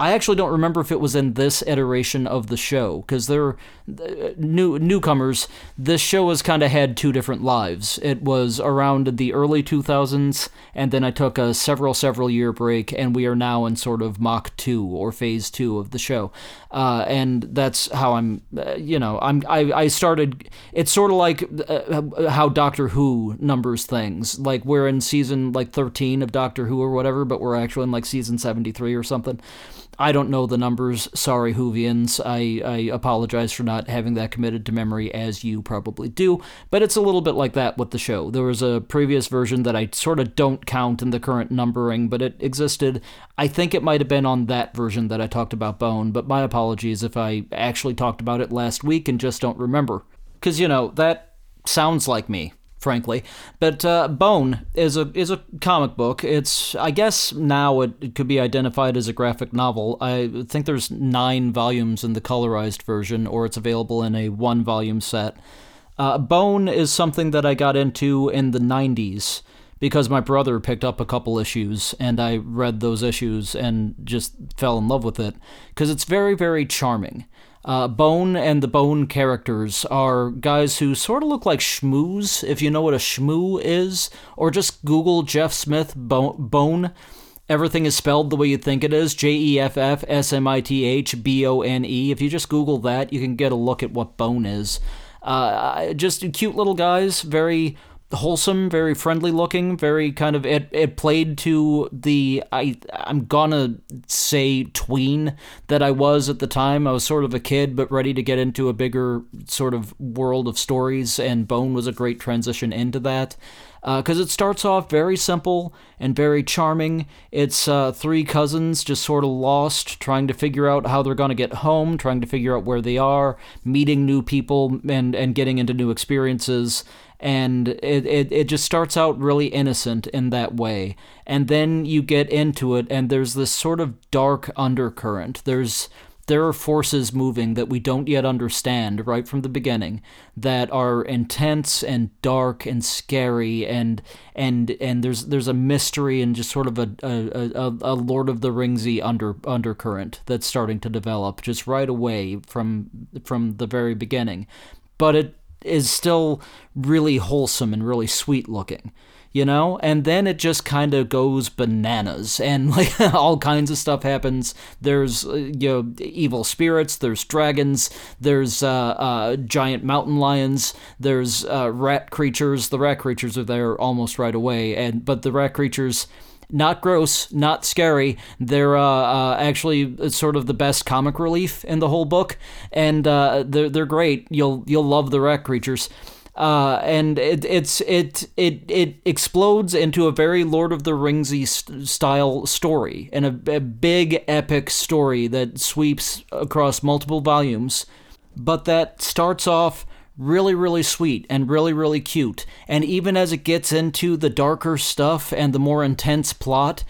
I actually don't remember if it was in this iteration of the show because they're uh, new newcomers. This show has kind of had two different lives. It was around the early 2000s, and then I took a several several year break, and we are now in sort of Mach two or Phase two of the show, uh, and that's how I'm. Uh, you know, I'm I, I started. It's sort of like uh, how Doctor Who numbers things. Like we're in season like 13 of Doctor Who or whatever, but we're actually in like season 73 or something. I don't know the numbers. Sorry, Whovians. I, I apologize for not having that committed to memory as you probably do, but it's a little bit like that with the show. There was a previous version that I sort of don't count in the current numbering, but it existed. I think it might have been on that version that I talked about Bone, but my apologies if I actually talked about it last week and just don't remember. Because, you know, that sounds like me frankly. But uh, Bone is a is a comic book. It's I guess now it, it, could be identified as a graphic novel. I think there's nine volumes in the colorized version, or it's available in a one volume set. Uh, Bone is something that I got into in the '90s because my brother picked up a couple issues and I read those issues and just fell in love with it because it's very very charming. Uh, Bone and the Bone characters are guys who sort of look like schmoos, if you know what a schmoo is, or just Google Jeff Smith Bone. Everything is spelled the way you think it is J E F F S M I T H B O N E. If you just Google that, you can get a look at what Bone is. Uh, just cute little guys, very wholesome, very friendly looking, very kind of it, it played to the I I'm gonna say tween that I was at the time. I was sort of a kid but ready to get into a bigger sort of world of stories and Bone was a great transition into that. Because uh, it starts off very simple and very charming. It's uh, three cousins just sort of lost, trying to figure out how they're going to get home, trying to figure out where they are, meeting new people, and, and getting into new experiences. And it, it, it just starts out really innocent in that way. And then you get into it and there's this sort of dark undercurrent. There's there are forces moving that we don't yet understand right from the beginning that are intense and dark and scary and and and there's there's a mystery and just sort of a a, a, a Lord of the Ringsy under undercurrent that's starting to develop just right away from from the very beginning. But it is still really wholesome and really sweet looking you know and then it just kind of goes bananas and like all kinds of stuff happens there's uh, you know evil spirits there's dragons there's uh, uh, giant mountain lions there's uh, rat creatures the rat creatures are there almost right away and but the rat creatures not gross, not scary. They're uh, uh, actually sort of the best comic relief in the whole book, and uh, they're they're great. You'll you'll love the rat creatures. Uh, and it, it's it it it explodes into a very Lord of the Ringsy st- style story and a, a big epic story that sweeps across multiple volumes, but that starts off really, really sweet and really, really cute. And even as it gets into the darker stuff and the more intense plot,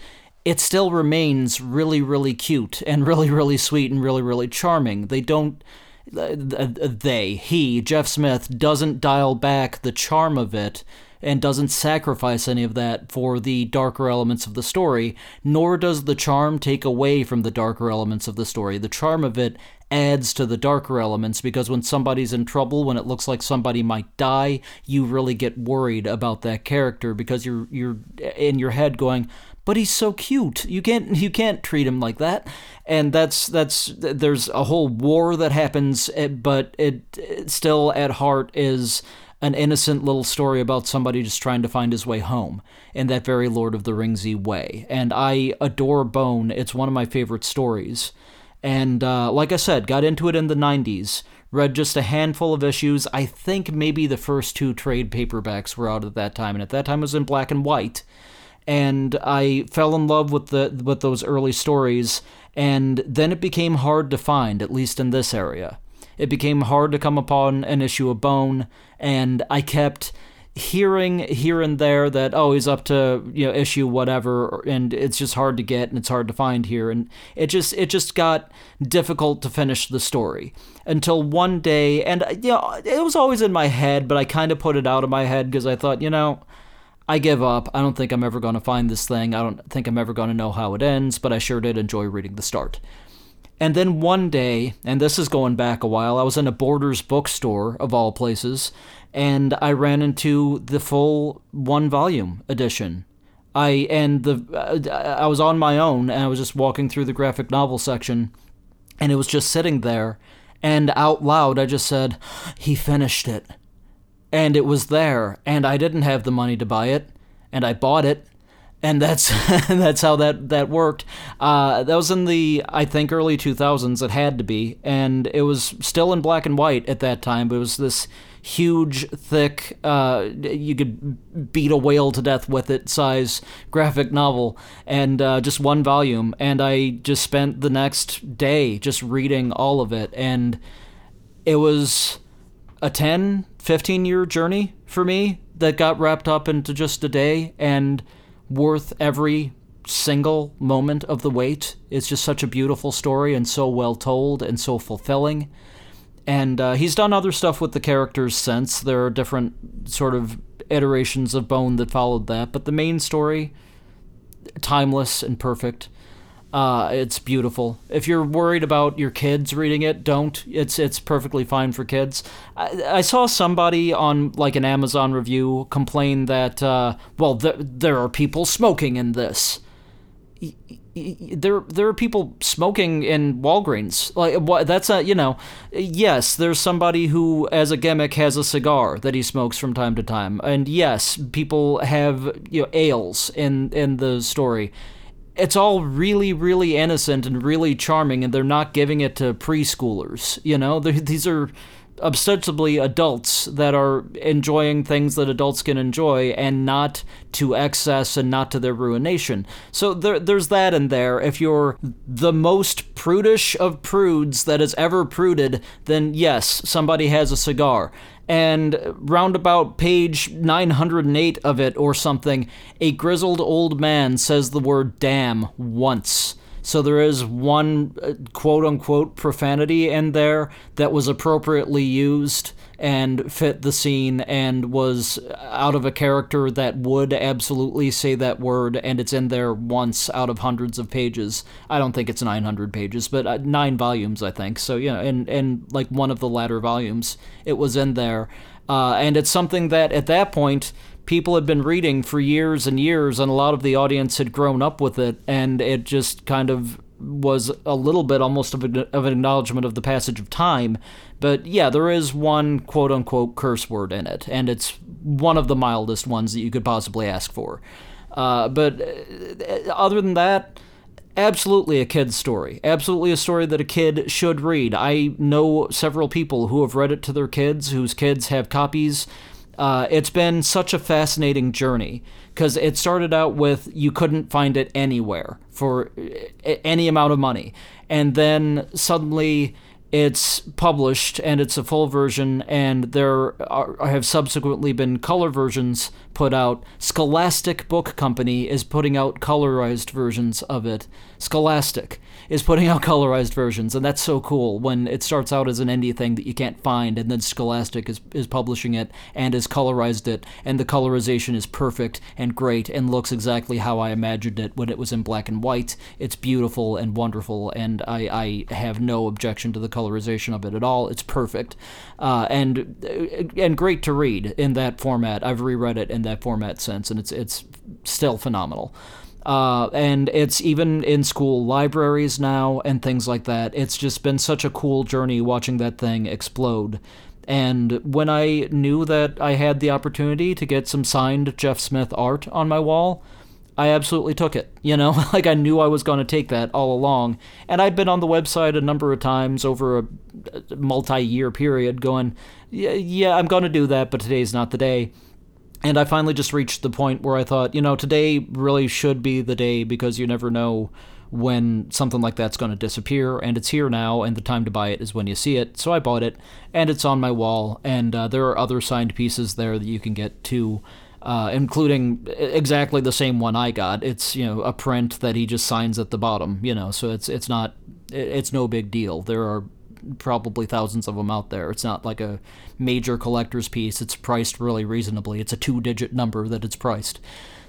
it still remains really, really cute and really, really sweet and really, really charming. They don't. Uh, they, he, Jeff Smith, doesn't dial back the charm of it and doesn't sacrifice any of that for the darker elements of the story, nor does the charm take away from the darker elements of the story. The charm of it adds to the darker elements because when somebody's in trouble, when it looks like somebody might die, you really get worried about that character because you're you're in your head going, but he's so cute. You can't you can't treat him like that. And that's that's there's a whole war that happens, eh, but it, it still at heart is an innocent little story about somebody just trying to find his way home in that very Lord of the Ringsy way. And I adore Bone. It's one of my favorite stories. And uh, like I said, got into it in the 90s. Read just a handful of issues. I think maybe the first two trade paperbacks were out at that time, and at that time it was in black and white. And I fell in love with the with those early stories, and then it became hard to find, at least in this area. It became hard to come upon an issue of Bone, and I kept hearing here and there that oh he's up to you know issue whatever and it's just hard to get and it's hard to find here and it just it just got difficult to finish the story until one day and you know it was always in my head but I kind of put it out of my head because I thought you know I give up I don't think I'm ever going to find this thing I don't think I'm ever going to know how it ends but I sure did enjoy reading the start and then one day, and this is going back a while, I was in a Borders bookstore, of all places, and I ran into the full one volume edition. I and the I was on my own and I was just walking through the graphic novel section and it was just sitting there and out loud I just said he finished it. And it was there and I didn't have the money to buy it and I bought it and that's that's how that that worked. Uh, that was in the I think early 2000s. It had to be, and it was still in black and white at that time. But it was this huge, thick, uh, you could beat a whale to death with it size graphic novel, and uh, just one volume. And I just spent the next day just reading all of it, and it was a 10, 15 year journey for me that got wrapped up into just a day, and worth every single moment of the wait. It's just such a beautiful story and so well told and so fulfilling. And uh, he's done other stuff with the characters since. There are different sort of iterations of Bone that followed that, but the main story, timeless and perfect. Uh, it's beautiful. If you're worried about your kids reading it, don't. It's it's perfectly fine for kids. I, I saw somebody on like an Amazon review complain that uh, well, th- there are people smoking in this. There, there are people smoking in Walgreens. Like what? that's a you know, yes, there's somebody who, as a gimmick, has a cigar that he smokes from time to time, and yes, people have you know ales in in the story it's all really, really innocent and really charming, and they're not giving it to preschoolers. You know, they're, these are ostensibly adults that are enjoying things that adults can enjoy and not to excess and not to their ruination. So there, there's that in there. If you're the most prudish of prudes that has ever pruded, then yes, somebody has a cigar and roundabout page 908 of it or something, a grizzled old man says the word damn once. So there is one uh, quote unquote profanity in there that was appropriately used and fit the scene and was out of a character that would absolutely say that word, and it's in there once out of hundreds of pages. I don't think it's 900 pages, but uh, nine volumes, I think. So, you know, in, in like one of the latter volumes, it was in there. Uh, and it's something that at that point, people had been reading for years and years, and a lot of the audience had grown up with it, and it just kind of was a little bit almost of, a, of an acknowledgement of the passage of time. But yeah, there is one quote unquote curse word in it, and it's one of the mildest ones that you could possibly ask for. Uh, but uh, other than that, absolutely a kid's story. Absolutely a story that a kid should read. I know several people who have read it to their kids, whose kids have copies. Uh, it's been such a fascinating journey because it started out with you couldn't find it anywhere for any amount of money. And then suddenly it's published and it's a full version, and there are, have subsequently been color versions put out. Scholastic Book Company is putting out colorized versions of it. Scholastic is putting out colorized versions, and that's so cool when it starts out as an indie thing that you can't find, and then Scholastic is, is publishing it and has colorized it, and the colorization is perfect and great and looks exactly how I imagined it when it was in black and white. It's beautiful and wonderful, and I, I have no objection to the colorization of it at all. It's perfect, uh, and and great to read in that format. I've reread it in that format since, and it's it's still phenomenal. Uh, and it's even in school libraries now and things like that. It's just been such a cool journey watching that thing explode. And when I knew that I had the opportunity to get some signed Jeff Smith art on my wall, I absolutely took it. You know, like I knew I was going to take that all along. And I'd been on the website a number of times over a multi year period going, yeah, yeah I'm going to do that, but today's not the day. And I finally just reached the point where I thought, you know, today really should be the day because you never know when something like that's going to disappear, and it's here now, and the time to buy it is when you see it. So I bought it, and it's on my wall, and uh, there are other signed pieces there that you can get too. Uh, including exactly the same one I got. It's you know a print that he just signs at the bottom. You know, so it's it's not it's no big deal. There are probably thousands of them out there. It's not like a major collector's piece. It's priced really reasonably. It's a two digit number that it's priced.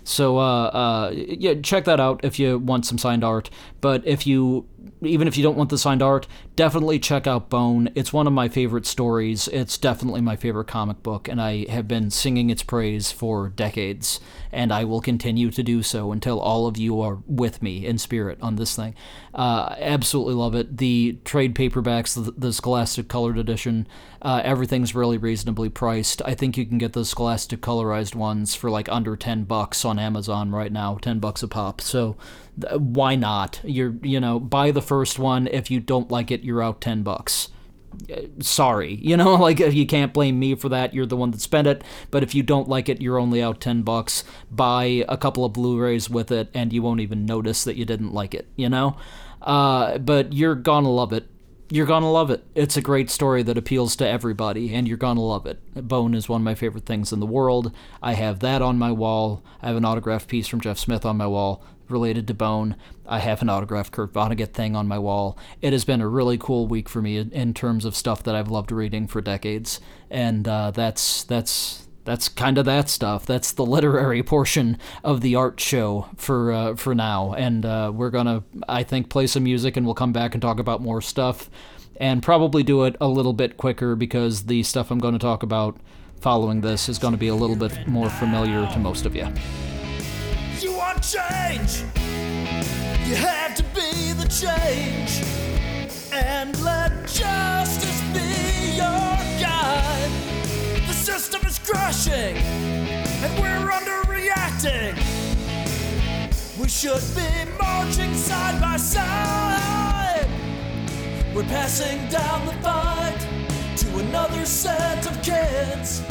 So uh, uh, yeah, check that out if you want some signed art. But if you even if you don't want the signed art, definitely check out Bone. It's one of my favorite stories. It's definitely my favorite comic book, and I have been singing its praise for decades, and I will continue to do so until all of you are with me in spirit on this thing. Uh, absolutely love it. The trade paperbacks, the, the Scholastic Colored Edition, uh, everything's really reasonably priced. I think you can get the Scholastic colorized ones for like under 10 bucks on Amazon right now, 10 bucks a pop. So why not? You're, you know, buy the first one. If you don't like it, you're out 10 bucks. Sorry, you know, like you can't blame me for that. You're the one that spent it. But if you don't like it, you're only out 10 bucks. Buy a couple of Blu rays with it, and you won't even notice that you didn't like it, you know? Uh, but you're gonna love it you're gonna love it. It's a great story that appeals to everybody, and you're gonna love it. Bone is one of my favorite things in the world. I have that on my wall. I have an autographed piece from Jeff Smith on my wall related to Bone. I have an autographed Kurt Vonnegut thing on my wall. It has been a really cool week for me in terms of stuff that I've loved reading for decades, and uh, that's that's that's kind of that stuff. That's the literary portion of the art show for uh, for now, and uh, we're gonna, I think, play some music, and we'll come back and talk about more stuff, and probably do it a little bit quicker because the stuff I'm going to talk about following this is going to be a little bit more familiar to most of you. Change? You have to be the change, and let justice be your guide. The system is crashing, and we're underreacting. We should be marching side by side. We're passing down the fight to another set of kids.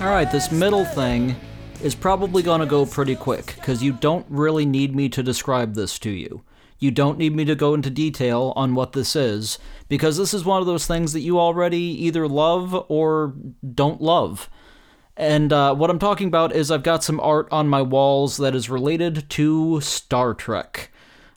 Alright, this middle thing is probably going to go pretty quick, because you don't really need me to describe this to you. You don't need me to go into detail on what this is, because this is one of those things that you already either love or don't love. And uh, what I'm talking about is I've got some art on my walls that is related to Star Trek.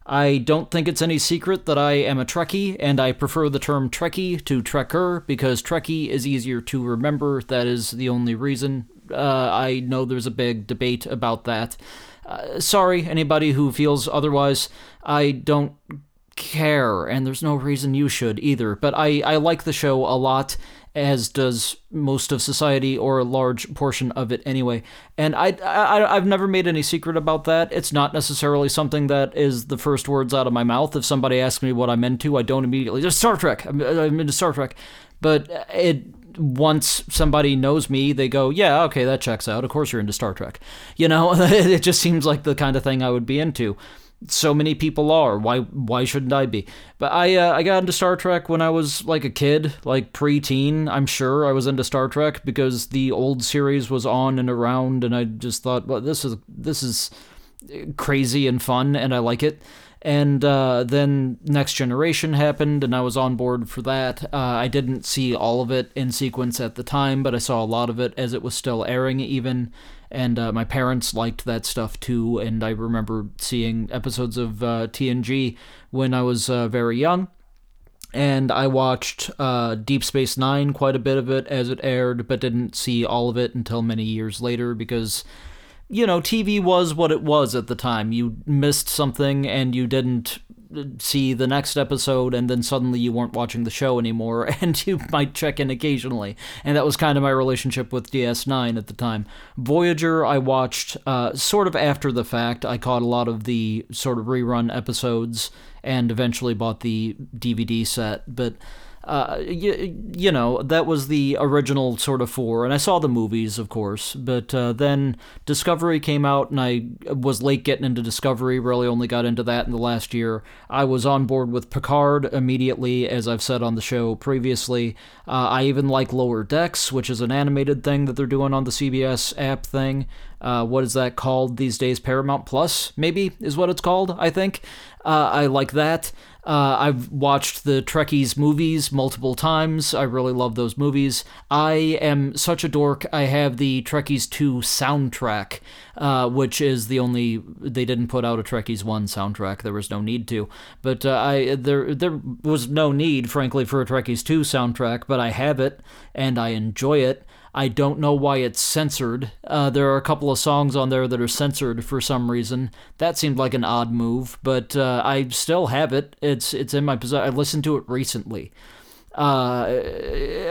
I don't think it's any secret that I am a Trekkie, and I prefer the term Trekkie to Trekker because Trekkie is easier to remember. That is the only reason. Uh, I know there's a big debate about that. Uh, sorry, anybody who feels otherwise. I don't care, and there's no reason you should either. But I, I like the show a lot, as does most of society or a large portion of it anyway. And I, I I've never made any secret about that. It's not necessarily something that is the first words out of my mouth. If somebody asks me what I'm into, I don't immediately just Star Trek. I'm, I'm into Star Trek. But it once somebody knows me, they go, "Yeah, okay, that checks out. Of course you're into Star Trek." You know, it just seems like the kind of thing I would be into. So many people are. Why? Why shouldn't I be? But I, uh, I got into Star Trek when I was like a kid, like pre-teen. I'm sure I was into Star Trek because the old series was on and around, and I just thought, well, this is this is crazy and fun, and I like it And uh, then Next Generation happened, and I was on board for that. Uh, I didn't see all of it in sequence at the time, but I saw a lot of it as it was still airing, even. And uh, my parents liked that stuff too, and I remember seeing episodes of uh, TNG when I was uh, very young. And I watched uh, Deep Space Nine, quite a bit of it as it aired, but didn't see all of it until many years later because you know, TV was what it was at the time. You missed something and you didn't see the next episode, and then suddenly you weren't watching the show anymore, and you might check in occasionally. And that was kind of my relationship with DS9 at the time. Voyager, I watched uh, sort of after the fact. I caught a lot of the sort of rerun episodes and eventually bought the DVD set, but uh, you, you know, that was the original sort of four. And I saw the movies, of course, but uh, then Discovery came out, and I was late getting into Discovery, really only got into that in the last year. I was on board with Picard immediately, as I've said on the show previously. Uh, I even like Lower Decks, which is an animated thing that they're doing on the CBS app thing. Uh, what is that called these days? Paramount Plus, maybe, is what it's called, I think. Uh, I like that. Uh, I've watched the Trekkies movies multiple times. I really love those movies. I am such a dork. I have the Trekkies 2 soundtrack, uh, which is the only. They didn't put out a Trekkies 1 soundtrack. There was no need to. But uh, I there there was no need, frankly, for a Trekkies 2 soundtrack, but I have it, and I enjoy it. I don't know why it's censored. Uh, there are a couple of songs on there that are censored for some reason. That seemed like an odd move, but uh, I still have it. It's it's in my possession. I listened to it recently. Uh,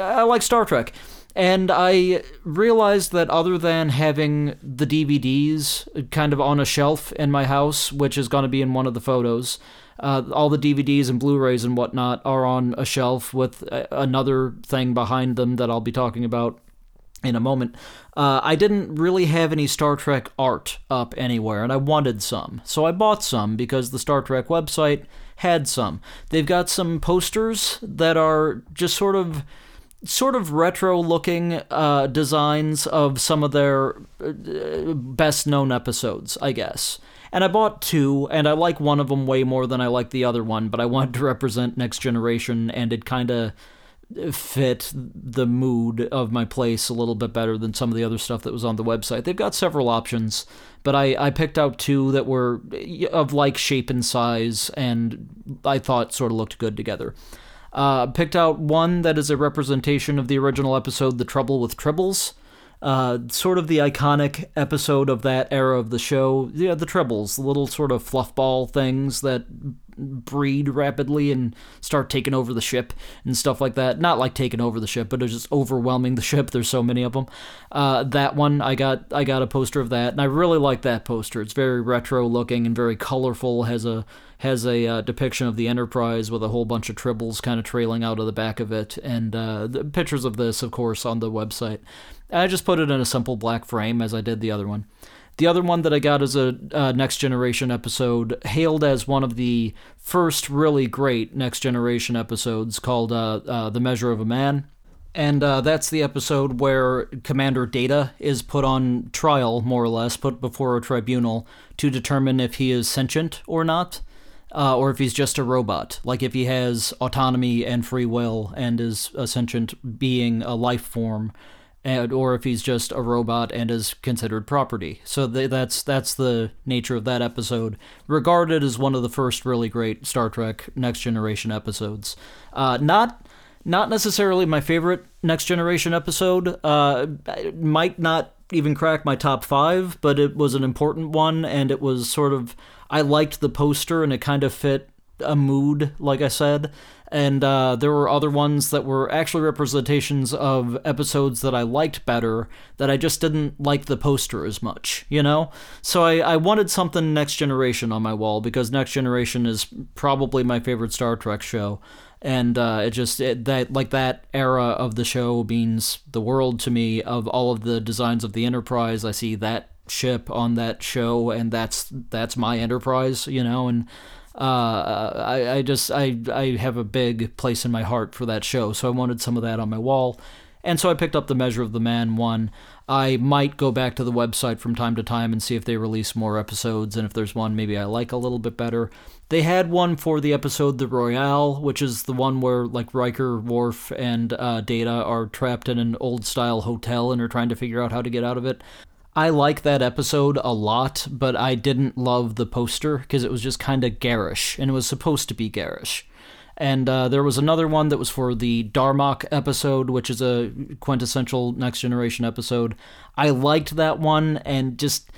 I like Star Trek. And I realized that other than having the DVDs kind of on a shelf in my house, which is going to be in one of the photos, uh, all the DVDs and Blu rays and whatnot are on a shelf with another thing behind them that I'll be talking about in a moment. Uh, I didn't really have any Star Trek art up anywhere, and I wanted some. So I bought some because the Star Trek website had some. They've got some posters that are just sort of sort of retro looking uh, designs of some of their uh, best known episodes, I guess. And I bought two, and I like one of them way more than I like the other one, but I wanted to represent Next Generation, and it kind of fit the mood of my place a little bit better than some of the other stuff that was on the website. They've got several options, but I, I picked out two that were of like shape and size, and I thought sort of looked good together. Uh, picked out one that is a representation of the original episode, The Trouble with Tribbles. Uh, sort of the iconic episode of that era of the show. Yeah, the Tribbles, the little sort of fluffball things that breed rapidly and start taking over the ship and stuff like that. Not like taking over the ship, but just overwhelming the ship. There's so many of them. Uh, that one, I got I got a poster of that, and I really like that poster. It's very retro looking and very colorful. has a has a uh, depiction of the Enterprise with a whole bunch of tribbles kind of trailing out of the back of it, and uh, pictures of this, of course, on the website. I just put it in a simple black frame as I did the other one. The other one that I got as a uh, Next Generation episode, hailed as one of the first really great Next Generation episodes, called uh, uh, The Measure of a Man. And uh, that's the episode where Commander Data is put on trial, more or less, put before a tribunal to determine if he is sentient or not, uh, or if he's just a robot. Like if he has autonomy and free will and is a sentient being, a life form, and, or if he's just a robot and is considered property. So that's that's the nature of that episode, regarded as one of the first really great Star Trek Next Generation episodes. Uh, not not necessarily my favorite Next Generation episode. Uh, might not even crack my top five, but it was an important one, and it was sort of I liked the poster, and it kind of fit a mood, like I said and uh, there were other ones that were actually representations of episodes that I liked better that I just didn't like the poster as much, you know? So I, I wanted something Next Generation on my wall because Next Generation is probably my favorite Star Trek show. And uh, it just it, that like that era of the show means the world to me. Of all of the designs of the Enterprise, I see that ship on that show, and that's that's my Enterprise, you know. And uh, I, I just I I have a big place in my heart for that show, so I wanted some of that on my wall. And so I picked up the Measure of the Man one. I might go back to the website from time to time and see if they release more episodes, and if there's one maybe I like a little bit better. They had one for the episode The Royale, which is the one where like Riker, Worf, and uh, Data are trapped in an old style hotel and are trying to figure out how to get out of it. I like that episode a lot, but I didn't love the poster because it was just kind of garish, and it was supposed to be garish. And uh, there was another one that was for the Darmok episode, which is a quintessential Next Generation episode. I liked that one, and just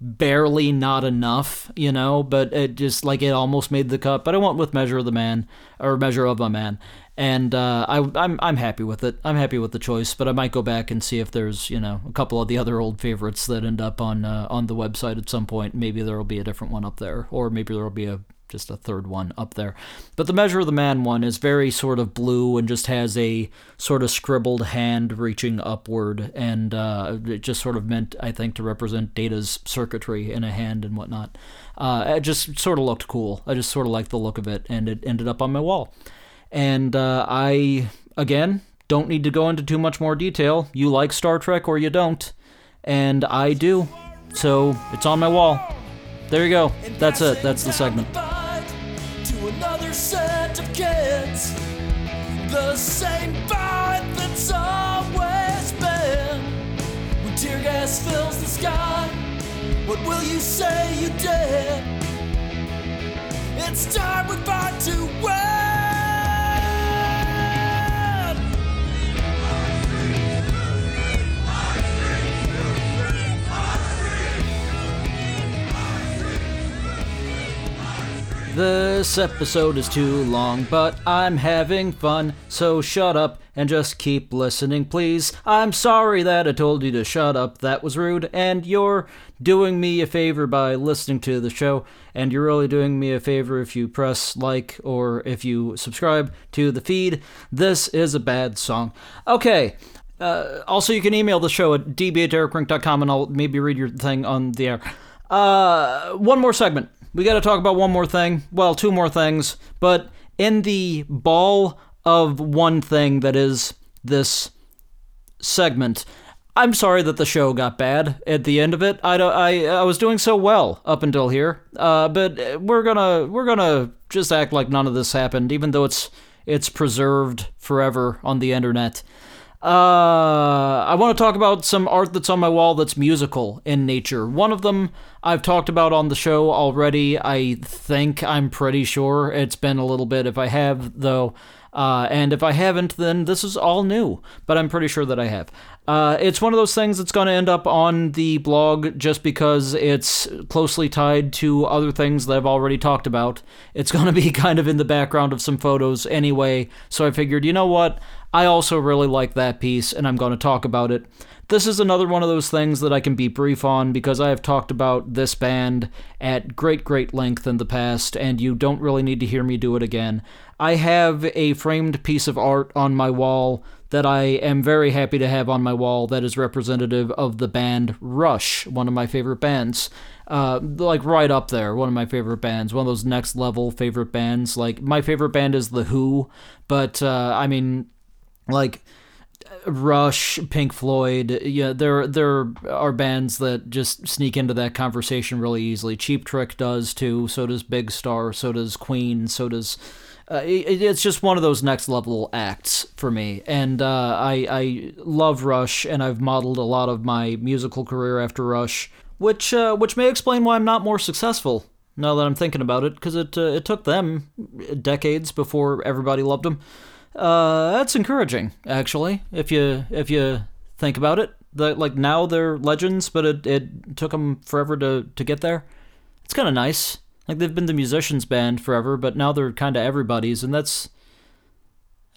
barely not enough, you know, but it just like it almost made the cut. But I went with Measure of the Man or Measure of a Man, and uh, I, I'm I'm happy with it. I'm happy with the choice, but I might go back and see if there's you know a couple of the other old favorites that end up on uh, on the website at some point. Maybe there will be a different one up there, or maybe there will be a just a third one up there. But the Measure of the Man one is very sort of blue and just has a sort of scribbled hand reaching upward, and uh, it just sort of meant, I think, to represent Data's circuitry in a hand and whatnot. Uh, it just sort of looked cool. I just sort of liked the look of it, and it ended up on my wall. And uh, I, again, don't need to go into too much more detail. You like Star Trek or you don't, and I do. So it's on my wall. There you go. That's it. That's the segment another set of kids. The same fight that's always been. When tear gas fills the sky, what will you say you did? It's time we fight to win. This episode is too long, but I'm having fun, so shut up and just keep listening, please. I'm sorry that I told you to shut up, that was rude, and you're doing me a favor by listening to the show, and you're really doing me a favor if you press like or if you subscribe to the feed. This is a bad song. Okay. Uh, also, you can email the show at db and I'll maybe read your thing on the air. Uh, one more segment we got to talk about one more thing. Well, two more things. But in the ball of one thing that is this segment, I'm sorry that the show got bad at the end of it. I, I, I was doing so well up until here, uh, but we're gonna we're gonna just act like none of this happened, even though it's it's preserved forever on the internet. Uh, I want to talk about some art that's on my wall that's musical in nature. One of them I've talked about on the show already. I think I'm pretty sure it's been a little bit. If I have, though, uh, and if I haven't, then this is all new, but I'm pretty sure that I have. Uh, it's one of those things that's going to end up on the blog just because it's closely tied to other things that I've already talked about. It's going to be kind of in the background of some photos anyway, so I figured, you know what? I also really like that piece, and I'm going to talk about it. This is another one of those things that I can be brief on because I have talked about this band at great, great length in the past, and you don't really need to hear me do it again. I have a framed piece of art on my wall that I am very happy to have on my wall that is representative of the band Rush, one of my favorite bands. Uh, like right up there, one of my favorite bands, one of those next level favorite bands. Like my favorite band is The Who, but uh, I mean, like Rush, Pink Floyd, yeah, there there are bands that just sneak into that conversation really easily. Cheap Trick does too. So does Big Star. So does Queen. So does. Uh, it, it's just one of those next level acts for me, and uh, I I love Rush, and I've modeled a lot of my musical career after Rush, which uh, which may explain why I'm not more successful now that I'm thinking about it, because it uh, it took them decades before everybody loved them. Uh, that's encouraging, actually. If you if you think about it, the, like now they're legends, but it, it took them forever to to get there. It's kind of nice. Like they've been the musicians band forever, but now they're kind of everybody's, and that's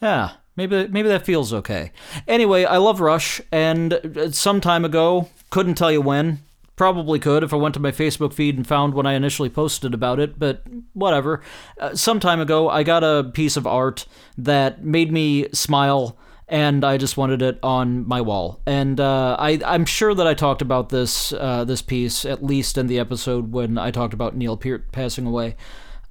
yeah. Maybe maybe that feels okay. Anyway, I love Rush, and some time ago, couldn't tell you when, Probably could if I went to my Facebook feed and found when I initially posted about it, but whatever. Uh, some time ago, I got a piece of art that made me smile, and I just wanted it on my wall. And uh, I, I'm sure that I talked about this uh, this piece at least in the episode when I talked about Neil Peart passing away.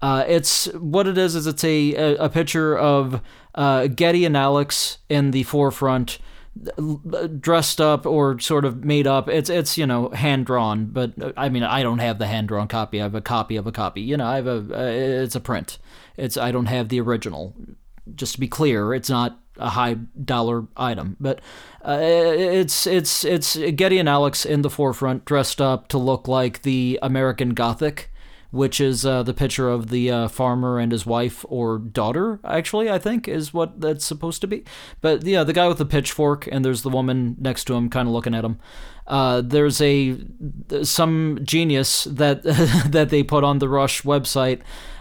Uh, it's what it is is it's a a, a picture of uh, Geddy and Alex in the forefront dressed up or sort of made up. It's it's you know hand drawn, but I mean I don't have the hand drawn copy. I have a copy of a copy. You know I have a uh, it's a print. It's I don't have the original. Just to be clear, it's not a high dollar item, but uh, it's it's it's Geddy and Alex in the forefront, dressed up to look like the American Gothic which is uh, the picture of the uh, farmer and his wife or daughter, actually, I think, is what that's supposed to be. But yeah, the guy with the pitchfork, and there's the woman next to him, kind of looking at him. Uh, there's a some genius that that they put on the Rush website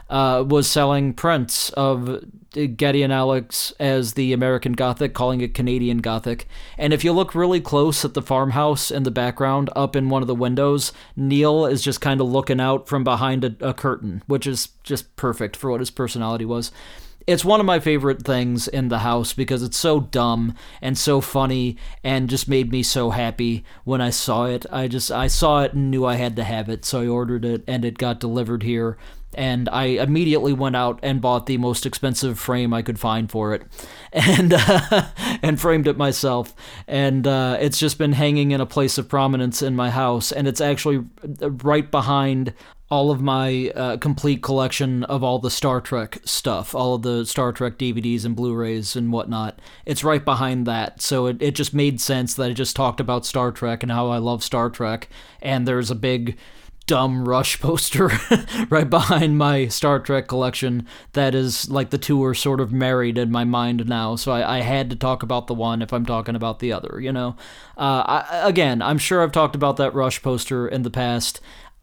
uh, was selling prints of Geddy and Alex as the American Gothic, calling it Canadian Gothic. And if you look really close at the farmhouse in the background, up in one of the windows, Neil is just kind of looking out from behind a, a curtain, which is just perfect for what his personality was it's one of my favorite things in the house because it's so dumb and so funny and just made me so happy when I saw it. I just I saw it and knew I had to have it, so I ordered it and it got delivered here and I immediately went out and bought the most expensive frame I could find for it, and uh, and framed it myself. And uh, it's just been hanging in a place of prominence in my house, and it's actually right behind all of my uh, complete collection of all the Star Trek stuff, all of the Star Trek DVDs and Blu-rays and whatnot. It's right behind that, so it, it just made sense that I just talked about Star Trek and how I love Star Trek, and there's a big dumb Rush poster right behind my Star Trek collection that is like the two are sort of married in my mind now. So I, I had to talk about the one if I'm talking about the other, you know? Uh, I, again, I'm sure I've talked about that Rush poster in the past.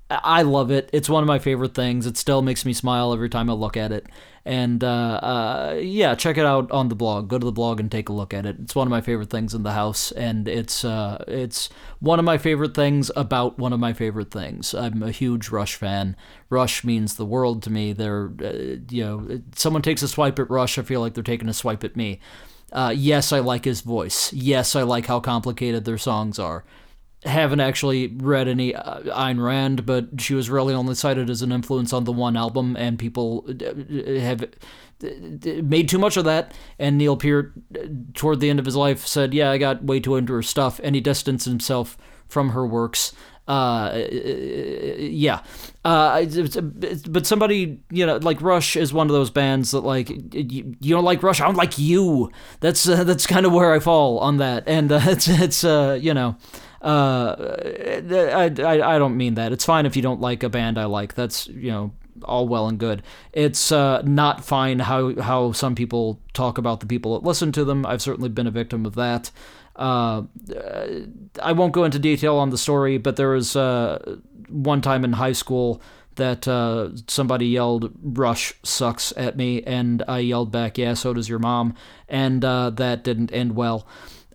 I love it. It's one of my favorite things. It still makes me smile every time I look at it. And uh, uh, yeah, check it out on the blog. Go to the blog and take a look at it. It's one of my favorite things in the house, and it's uh, it's one of my favorite things about one of my favorite things. I'm a huge Rush fan. Rush means the world to me. They're uh, you know, someone takes a swipe at Rush, I feel like they're taking a swipe at me. Uh, yes, I like his voice. Yes, I like how complicated their songs are haven't actually read any uh, Ayn Rand, but she was really only cited as an influence on the one album, and people uh, have uh, made too much of that. And Neil Peart, toward the end of his life, said, "Yeah, I got way too into her stuff," and he distanced himself from her works. Uh, yeah. Uh, but somebody, you know, like Rush is one of those bands that like you, you don't like Rush. I don't like you. That's uh, that's kind of where I fall on that, and uh, it's it's uh, you know. Uh, I, I, I don't mean that. It's fine if you don't like a band I like. That's, you know, all well and good. It's uh, not fine how, how some people talk about the people that listen to them. I've certainly been a victim of that. Uh, I won't go into detail on the story, but there was uh, one time in high school that uh, somebody yelled "Rush sucks" at me, and I yelled back, "Yeah, so does your mom," and uh, that didn't end well.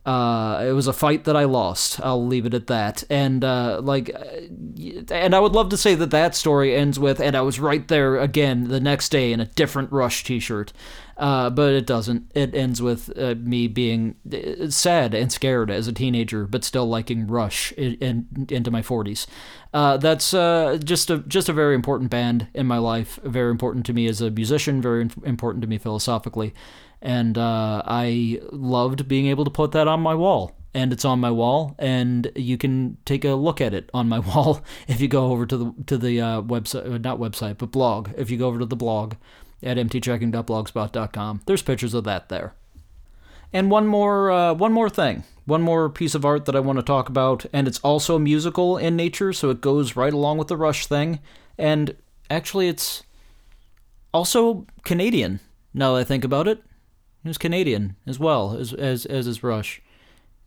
Uh, it was a fight that I lost. I'll leave it at that. And uh, like, uh, and I would love to say that that story ends with, and I was right there again the next day in a different Rush T-shirt. Uh, but it doesn't. It ends with uh, me being uh, sad and scared as a teenager, but still liking Rush in, in into my 40s. that's just a just a very important band in my life. Very important to me as a musician. Very important to me philosophically and uh, I loved being able to put that on my wall. And it's on my wall, and you can take a look at it on my wall if you go over to the to the uh, website, uh, not website, but blog. If you go over to the blog at mtchecking.blogspot.com, there's pictures of that there. And one more uh, one more thing, one more piece of art that I want to talk about, and it's also musical in nature, so it goes right along with the Rush thing. And actually, it's also Canadian. Now that I think about it, he was Canadian as well as as as is Rush,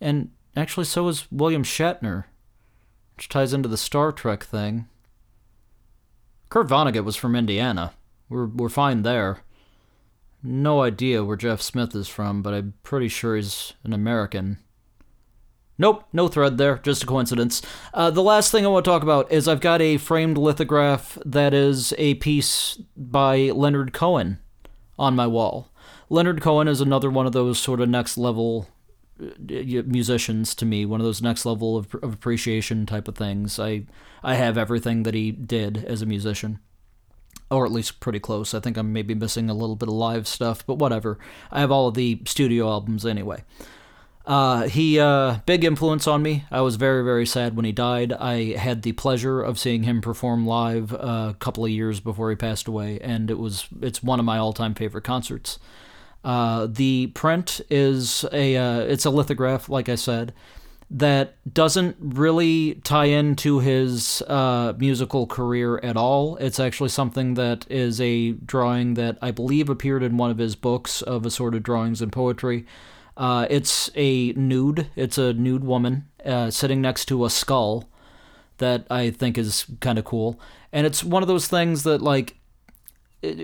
and actually so is William Shatner, which ties into the Star Trek thing. Kurt Vonnegut was from Indiana. We're we're fine there. No idea where Jeff Smith is from, but I'm pretty sure he's an American. Nope, no thread there, just a coincidence. Uh, the last thing I want to talk about is I've got a framed lithograph that is a piece by Leonard Cohen on my wall. Leonard Cohen is another one of those sort of next level uh, musicians to me, one of those next level of, of appreciation type of things. I I have everything that he did as a musician or at least pretty close. I think I'm maybe missing a little bit of live stuff, but whatever. I have all of the studio albums anyway. Uh, he uh, big influence on me. I was very very sad when he died. I had the pleasure of seeing him perform live uh, a couple of years before he passed away, and it was it's one of my all time favorite concerts. Uh, the print is a uh, it's a lithograph, like I said, that doesn't really tie into his uh, musical career at all. It's actually something that is a drawing that I believe appeared in one of his books of assorted drawings and poetry. Uh, it's a nude. It's a nude woman uh, sitting next to a skull that I think is kind of cool. And it's one of those things that, like,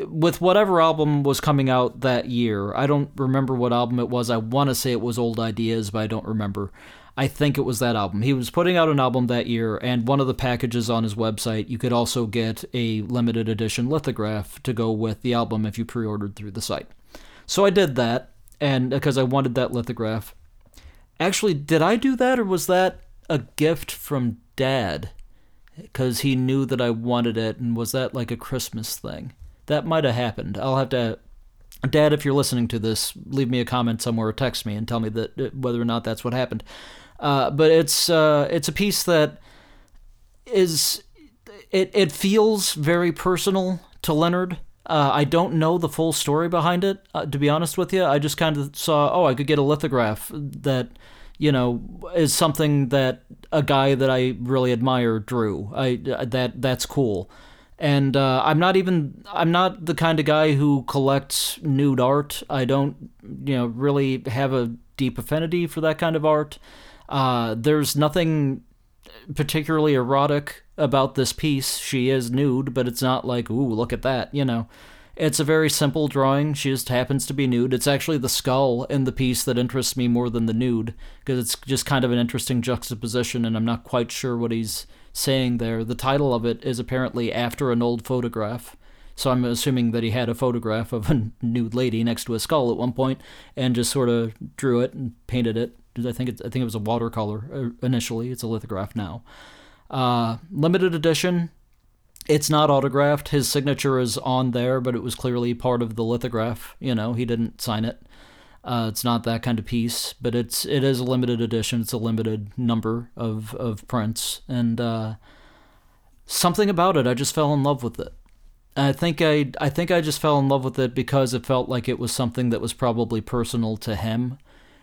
with whatever album was coming out that year, I don't remember what album it was. I want to say it was Old Ideas, but I don't remember. I think it was that album. He was putting out an album that year, and one of the packages on his website, you could also get a limited edition lithograph to go with the album if you pre ordered through the site. So I did that, and because I wanted that lithograph. Actually, did I do that, or was that a gift from dad? Because he knew that I wanted it, and was that like a Christmas thing? That might have happened. I'll have to Dad, if you're listening to this, leave me a comment somewhere or text me and tell me that uh, whether or not that's what happened. Uh, but it's uh, it's a piece that is it it feels very personal to Leonard. Uh, I don't know the full story behind it, uh, to be honest with you. I just kind of saw, oh, I could get a lithograph that, you know, is something that a guy that I really admire drew. I that that's cool and uh, I'm not even I'm not the kind of guy who collects nude art. I don't you know really have a deep affinity for that kind of art. Uh, there's nothing particularly erotic about this piece. She is nude, but it's not like ooh look at that. You know, it's a very simple drawing. She just happens to be nude. It's actually the skull in the piece that interests me more than the nude because it's just kind of an interesting juxtaposition, and I'm not quite sure what he's saying there. The title of it is apparently after an old photograph. So I'm assuming that he had a photograph of a nude lady next to a skull at one point and just sort of drew it and painted it. I think it, I think it was a watercolor uh, initially. It's a lithograph now. Uh, limited edition. It's not autographed. His signature is on there, but it was clearly part of the lithograph. You know, he didn't sign it. Uh, it's not that kind of piece, but it's it is a limited edition. It's a limited number of of prints, and uh, something about it, I just fell in love with it. I think I I think I just fell in love with it because it felt like it was something that was probably personal to him,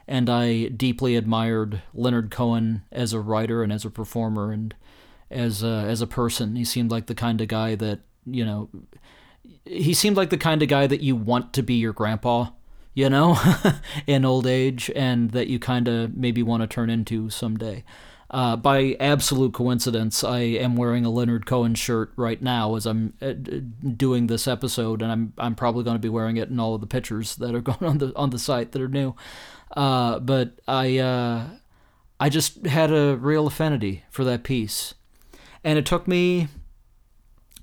and I deeply admired Leonard Cohen as a writer and as a performer and as a, as a person. He seemed like the kind of guy that you know. He seemed like the kind of guy that you want to be your grandpa you know, in old age, and that you kind of maybe want to turn into someday. Uh, by absolute coincidence, I am wearing a Leonard Cohen shirt right now as I'm uh, doing this episode, and I'm I'm probably going to be wearing it in all of the pictures that are going on the on the site that are new. Uh, but I uh, I just had a real affinity for that piece, and it took me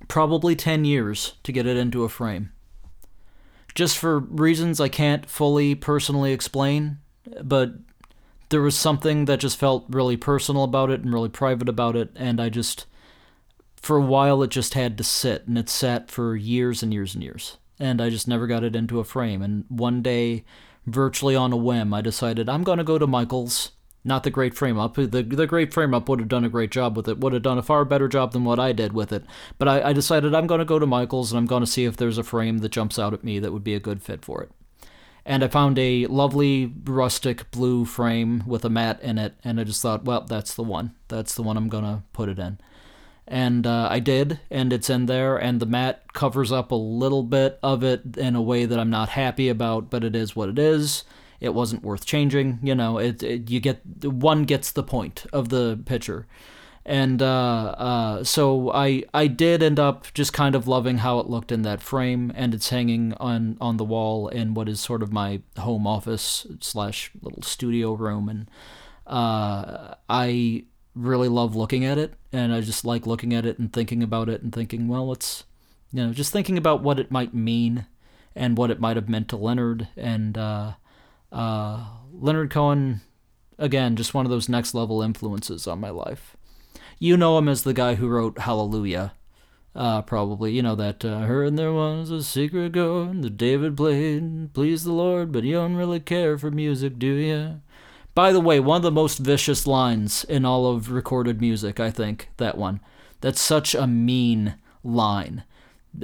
probably ten years to get it into a frame just for reasons I can't fully personally explain, but there was something that just felt really personal about it and really private about it, and I just, for a while, it just had to sit, and it sat for years and years and years, and I just never got it into a frame. And one day, virtually on a whim, I decided I'm going to go to Michael's not the great frame up. The the great frame up would have done a great job with it. Would have done a far better job than what I did with it. But I, I decided I'm going to go to Michael's and I'm going to see if there's a frame that jumps out at me that would be a good fit for it. And I found a lovely rustic blue frame with a mat in it, and I just thought, well, that's the one. That's the one I'm going to put it in. And uh, I did, and it's in there, and the mat covers up a little bit of it in a way that I'm not happy about, but it is what it is it wasn't worth changing. You know, it, it you get one gets the point of the picture, and uh, uh, so I I did end up just kind of loving how it looked in that frame, and it's hanging on on the wall in what is sort of my home office slash little studio room, and uh, I really love looking at it, and I just like looking at it and thinking about it and thinking, well, it's you know just thinking about what it might mean and what it might have meant to Leonard and uh, uh, Leonard Cohen, again, just one of those next level influences on my life. You know him as the guy who wrote Hallelujah, uh, probably. You know that, uh, heard there was a secret chord that David played, please the Lord, but you don't really care for music, do you? By the way, one of the most vicious lines in all of recorded music, I think, that one. That's such a mean line.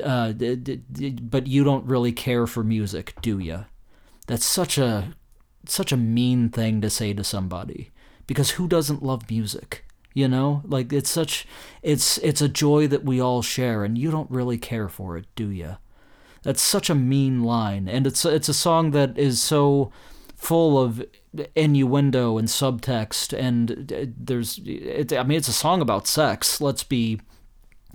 Uh, but you don't really care for music, do you? That's such a such a mean thing to say to somebody because who doesn't love music? You know, like it's such it's it's a joy that we all share and you don't really care for it, do you? That's such a mean line and it's it's a song that is so full of innuendo and subtext and uh, there's it, I mean it's a song about sex, let's be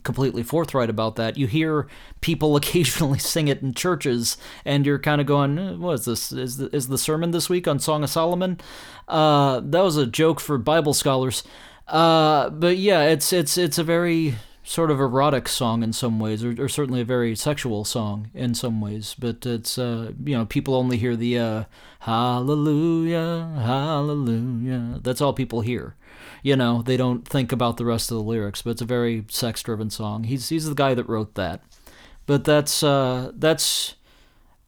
completely forthright about that. You hear people occasionally sing it in churches, and you're kind of going, eh, "What is this? Is the, is the sermon this week on Song of Solomon?" Uh, that was a joke for Bible scholars. Uh, but yeah, it's it's it's a very sort of erotic song in some ways, or, or certainly a very sexual song in some ways. But it's uh, you know people only hear the uh, Hallelujah, Hallelujah. That's all people hear. You know they don't think about the rest of the lyrics. But it's a very sex-driven song. He's he's the guy that wrote that. But that's uh, that's.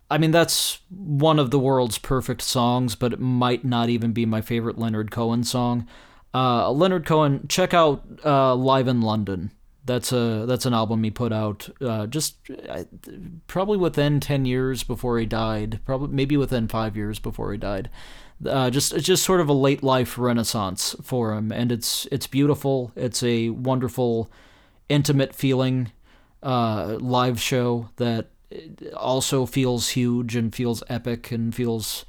I mean, that's one of the world's perfect songs, but it might not even be my favorite Leonard Cohen song. Uh, Leonard Cohen, check out uh, Live in London. That's a that's an album he put out uh, just probably within ten years before he died. Probably maybe within five years before he died. Uh, just it's just sort of a late life renaissance for him, and it's it's beautiful. It's a wonderful, intimate feeling uh, live show that also feels huge and feels epic and feels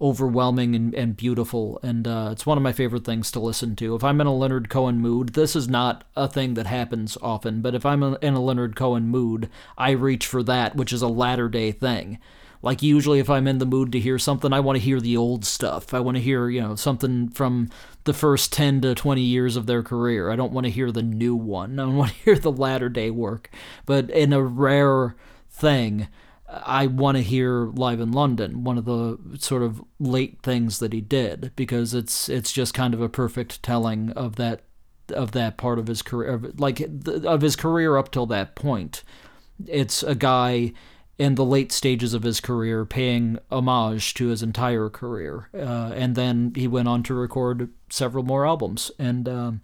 overwhelming and, and beautiful. And uh, it's one of my favorite things to listen to. If I'm in a Leonard Cohen mood, this is not a thing that happens often, but if I'm in a Leonard Cohen mood, I reach for that, which is a latter day thing. Like usually, if I'm in the mood to hear something, I want to hear the old stuff. I want to hear, you know, something from the first 10 to 20 years of their career. I don't want to hear the new one. I don't want to hear the latter day work. But in a rare thing, I want to hear live in London, one of the sort of late things that he did, because it's it's just kind of a perfect telling of that of that part of his career, of, like of his career up till that point. It's a guy in the late stages of his career paying homage to his entire career, uh, and then he went on to record several more albums and. Um,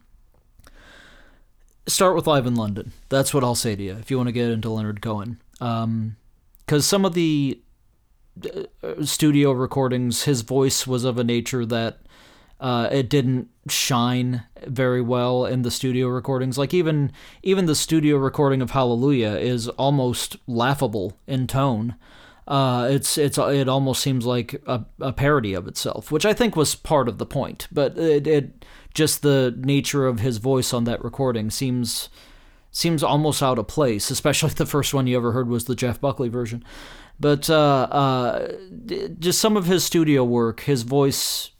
start with live in London. That's what I'll say to you if you want to get into Leonard Cohen. Um, because some of the uh, studio recordings, his voice was of a nature that uh, it didn't shine very well in the studio recordings. Like even even the studio recording of Hallelujah is almost laughable in tone. Uh, it's it's it almost seems like a, a parody of itself, which I think was part of the point. But it, it just the nature of his voice on that recording seems seems almost out of place, especially the first one you ever heard was the Jeff Buckley version. But uh, uh, just some of his studio work, his voice,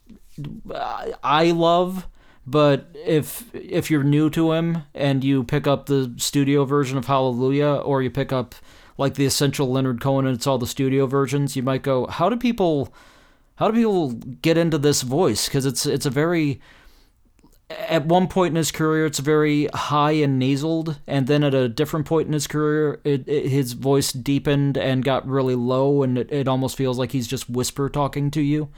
I love. But if if you're new to him and you pick up the studio version of Hallelujah, or you pick up like the essential Leonard Cohen and it's all the studio versions, you might go, how do people, how do people get into this voice? Because it's it's a very at one point in his career it's very high and nasaled and then at a different point in his career it, it, his voice deepened and got really low and it, it almost feels like he's just whisper talking to you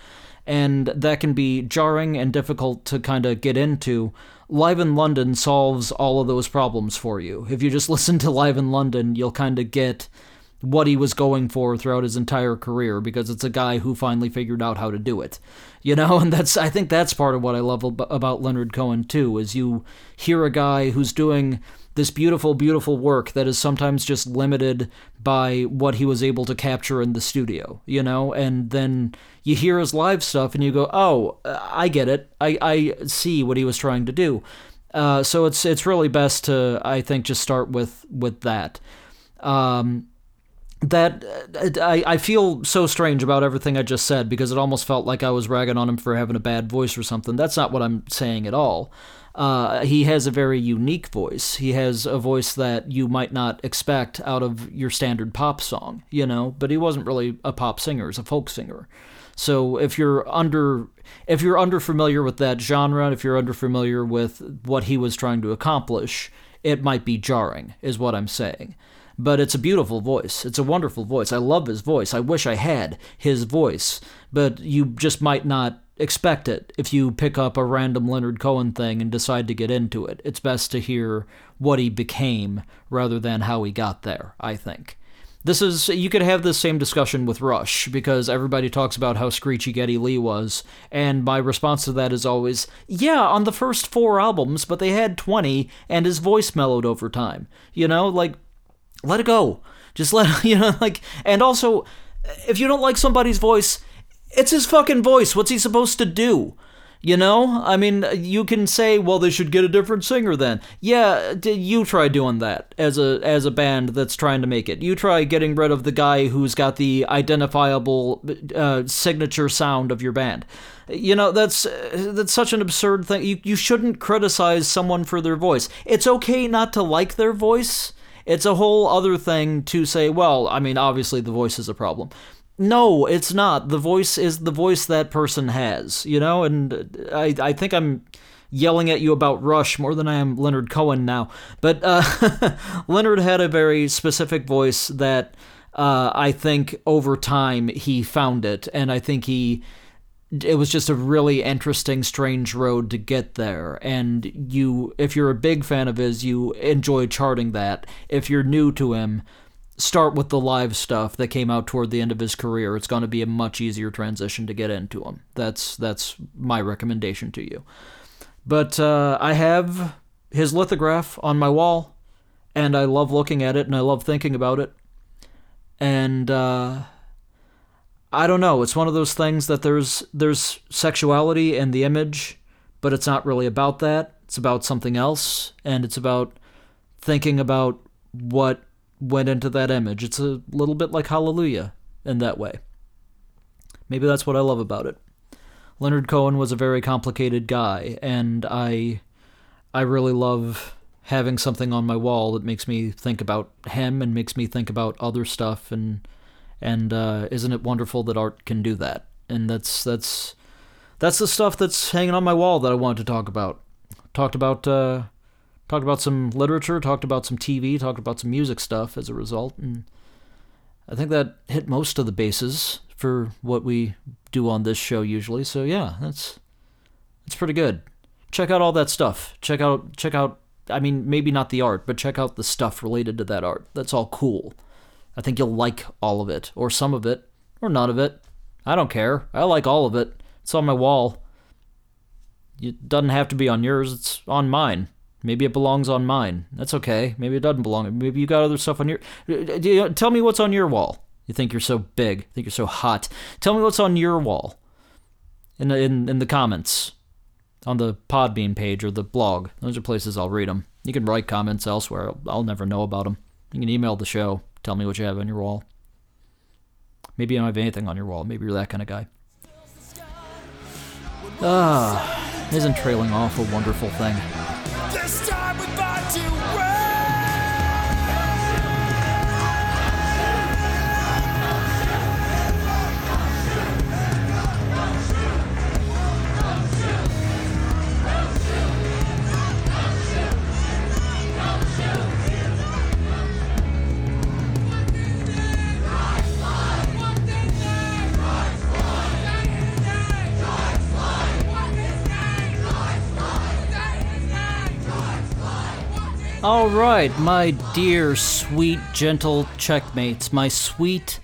and that can be jarring and difficult to kind of get into live in london solves all of those problems for you if you just listen to live in london you'll kind of get what he was going for throughout his entire career because it's a guy who finally figured out how to do it. You know, and that's I think that's part of what I love about Leonard Cohen too is you hear a guy who's doing this beautiful beautiful work that is sometimes just limited by what he was able to capture in the studio, you know, and then you hear his live stuff and you go, "Oh, I get it. I I see what he was trying to do." Uh, so it's it's really best to I think just start with with that. Um, that uh, I, I feel so strange about everything I just said because it almost felt like I was ragging on him for having a bad voice or something. That's not what I'm saying at all. Uh, he has a very unique voice. He has a voice that you might not expect out of your standard pop song, you know. But he wasn't really a pop singer; he's a folk singer. So if you're under if you're under familiar with that genre, if you're under familiar with what he was trying to accomplish, it might be jarring, is what I'm saying but it's a beautiful voice. It's a wonderful voice. I love his voice. I wish I had his voice, but you just might not expect it if you pick up a random Leonard Cohen thing and decide to get into it. It's best to hear what he became rather than how he got there, I think. This is you could have the same discussion with Rush because everybody talks about how screechy Geddy Lee was, and my response to that is always, yeah, on the first four albums, but they had 20 and his voice mellowed over time. You know, like let it go. Just let you know like and also if you don't like somebody's voice, it's his fucking voice. What's he supposed to do? You know? I mean, you can say, well, they should get a different singer then. Yeah, you try doing that as a as a band that's trying to make it. You try getting rid of the guy who's got the identifiable uh, signature sound of your band. You know, that's that's such an absurd thing. You you shouldn't criticize someone for their voice. It's okay not to like their voice. It's a whole other thing to say, well, I mean, obviously the voice is a problem. No, it's not. The voice is the voice that person has, you know? And I, I think I'm yelling at you about Rush more than I am Leonard Cohen now. But uh, Leonard had a very specific voice that uh, I think over time he found it. And I think he. It was just a really interesting, strange road to get there. And you, if you're a big fan of his, you enjoy charting that. If you're new to him, start with the live stuff that came out toward the end of his career. It's going to be a much easier transition to get into him. That's that's my recommendation to you. But uh, I have his lithograph on my wall, and I love looking at it and I love thinking about it. And uh, I don't know. It's one of those things that there's there's sexuality in the image, but it's not really about that. It's about something else, and it's about thinking about what went into that image. It's a little bit like Hallelujah in that way. Maybe that's what I love about it. Leonard Cohen was a very complicated guy, and I I really love having something on my wall that makes me think about him and makes me think about other stuff and and uh, isn't it wonderful that art can do that? And that's that's that's the stuff that's hanging on my wall that I wanted to talk about. Talked about uh, talked about some literature, talked about some TV, talked about some music stuff as a result, and I think that hit most of the bases for what we do on this show usually. So yeah, that's that's pretty good. Check out all that stuff. Check out check out I mean maybe not the art, but check out the stuff related to that art. That's all cool. I think you'll like all of it or some of it or none of it. I don't care. I like all of it. It's on my wall. It doesn't have to be on yours, it's on mine. Maybe it belongs on mine. That's okay. Maybe it doesn't belong. Maybe you got other stuff on your. Tell me what's on your wall. You think you're so big. Think you're so hot. Tell me what's on your wall. In the in, in the comments, on the Podbean page or the blog. Those are places I'll read them. You can write comments elsewhere. I'll never know about them. You can email the show. Tell me what you have on your wall. Maybe you don't have anything on your wall. Maybe you're that kind of guy. Ah, isn't trailing off a wonderful thing? All right, my dear, sweet, gentle checkmates, my sweet,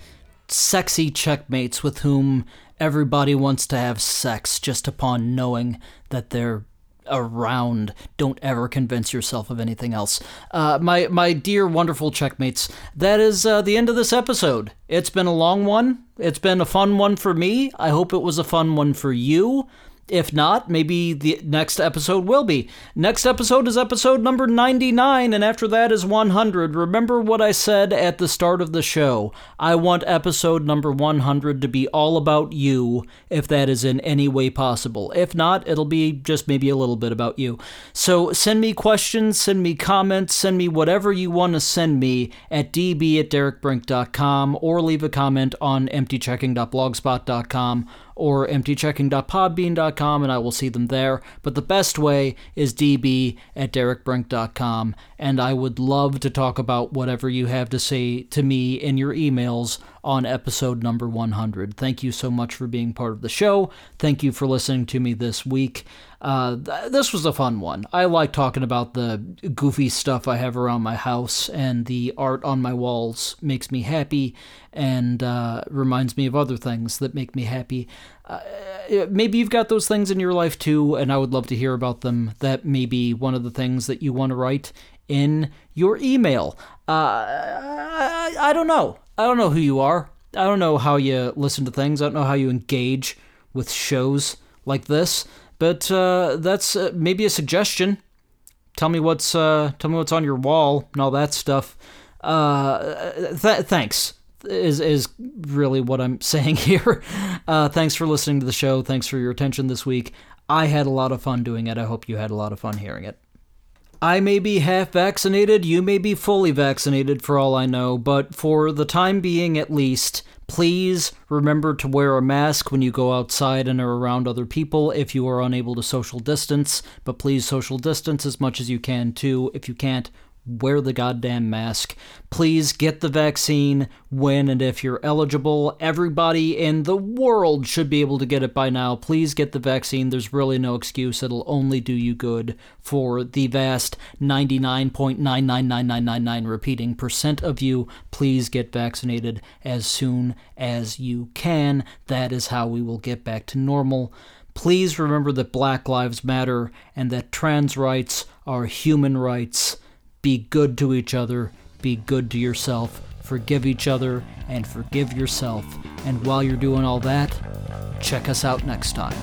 sexy checkmates with whom everybody wants to have sex just upon knowing that they're around. Don't ever convince yourself of anything else. Uh, my my dear, wonderful checkmates, that is uh, the end of this episode. It's been a long one. It's been a fun one for me. I hope it was a fun one for you. If not, maybe the next episode will be. Next episode is episode number 99, and after that is 100. Remember what I said at the start of the show. I want episode number 100 to be all about you, if that is in any way possible. If not, it'll be just maybe a little bit about you. So send me questions, send me comments, send me whatever you want to send me at db at derekbrink.com or leave a comment on emptychecking.blogspot.com or emptychecking.podbean.com and I will see them there. But the best way is db at derekbrink.com and I would love to talk about whatever you have to say to me in your emails on episode number 100. Thank you so much for being part of the show. Thank you for listening to me this week. Uh, th- this was a fun one. I like talking about the goofy stuff I have around my house, and the art on my walls makes me happy and uh, reminds me of other things that make me happy. Uh, maybe you've got those things in your life too, and I would love to hear about them. That may be one of the things that you want to write in your email. Uh, I, I don't know. I don't know who you are. I don't know how you listen to things. I don't know how you engage with shows like this. But uh, that's uh, maybe a suggestion. Tell me what's uh, tell me what's on your wall and all that stuff. Uh, th- thanks is is really what I'm saying here. Uh, thanks for listening to the show. Thanks for your attention this week. I had a lot of fun doing it. I hope you had a lot of fun hearing it. I may be half vaccinated, you may be fully vaccinated for all I know, but for the time being at least, Please remember to wear a mask when you go outside and are around other people if you are unable to social distance, but please social distance as much as you can too. If you can't, wear the goddamn mask. Please get the vaccine when and if you're eligible. Everybody in the world should be able to get it by now. Please get the vaccine. There's really no excuse. It'll only do you good for the vast 99.999999 repeating percent of you. Please get vaccinated as soon as you can. That is how we will get back to normal. Please remember that Black Lives Matter and that trans rights are human rights. Be good to each other, be good to yourself, forgive each other, and forgive yourself. And while you're doing all that, check us out next time.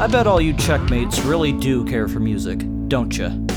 I bet all you checkmates really do care for music, don't you?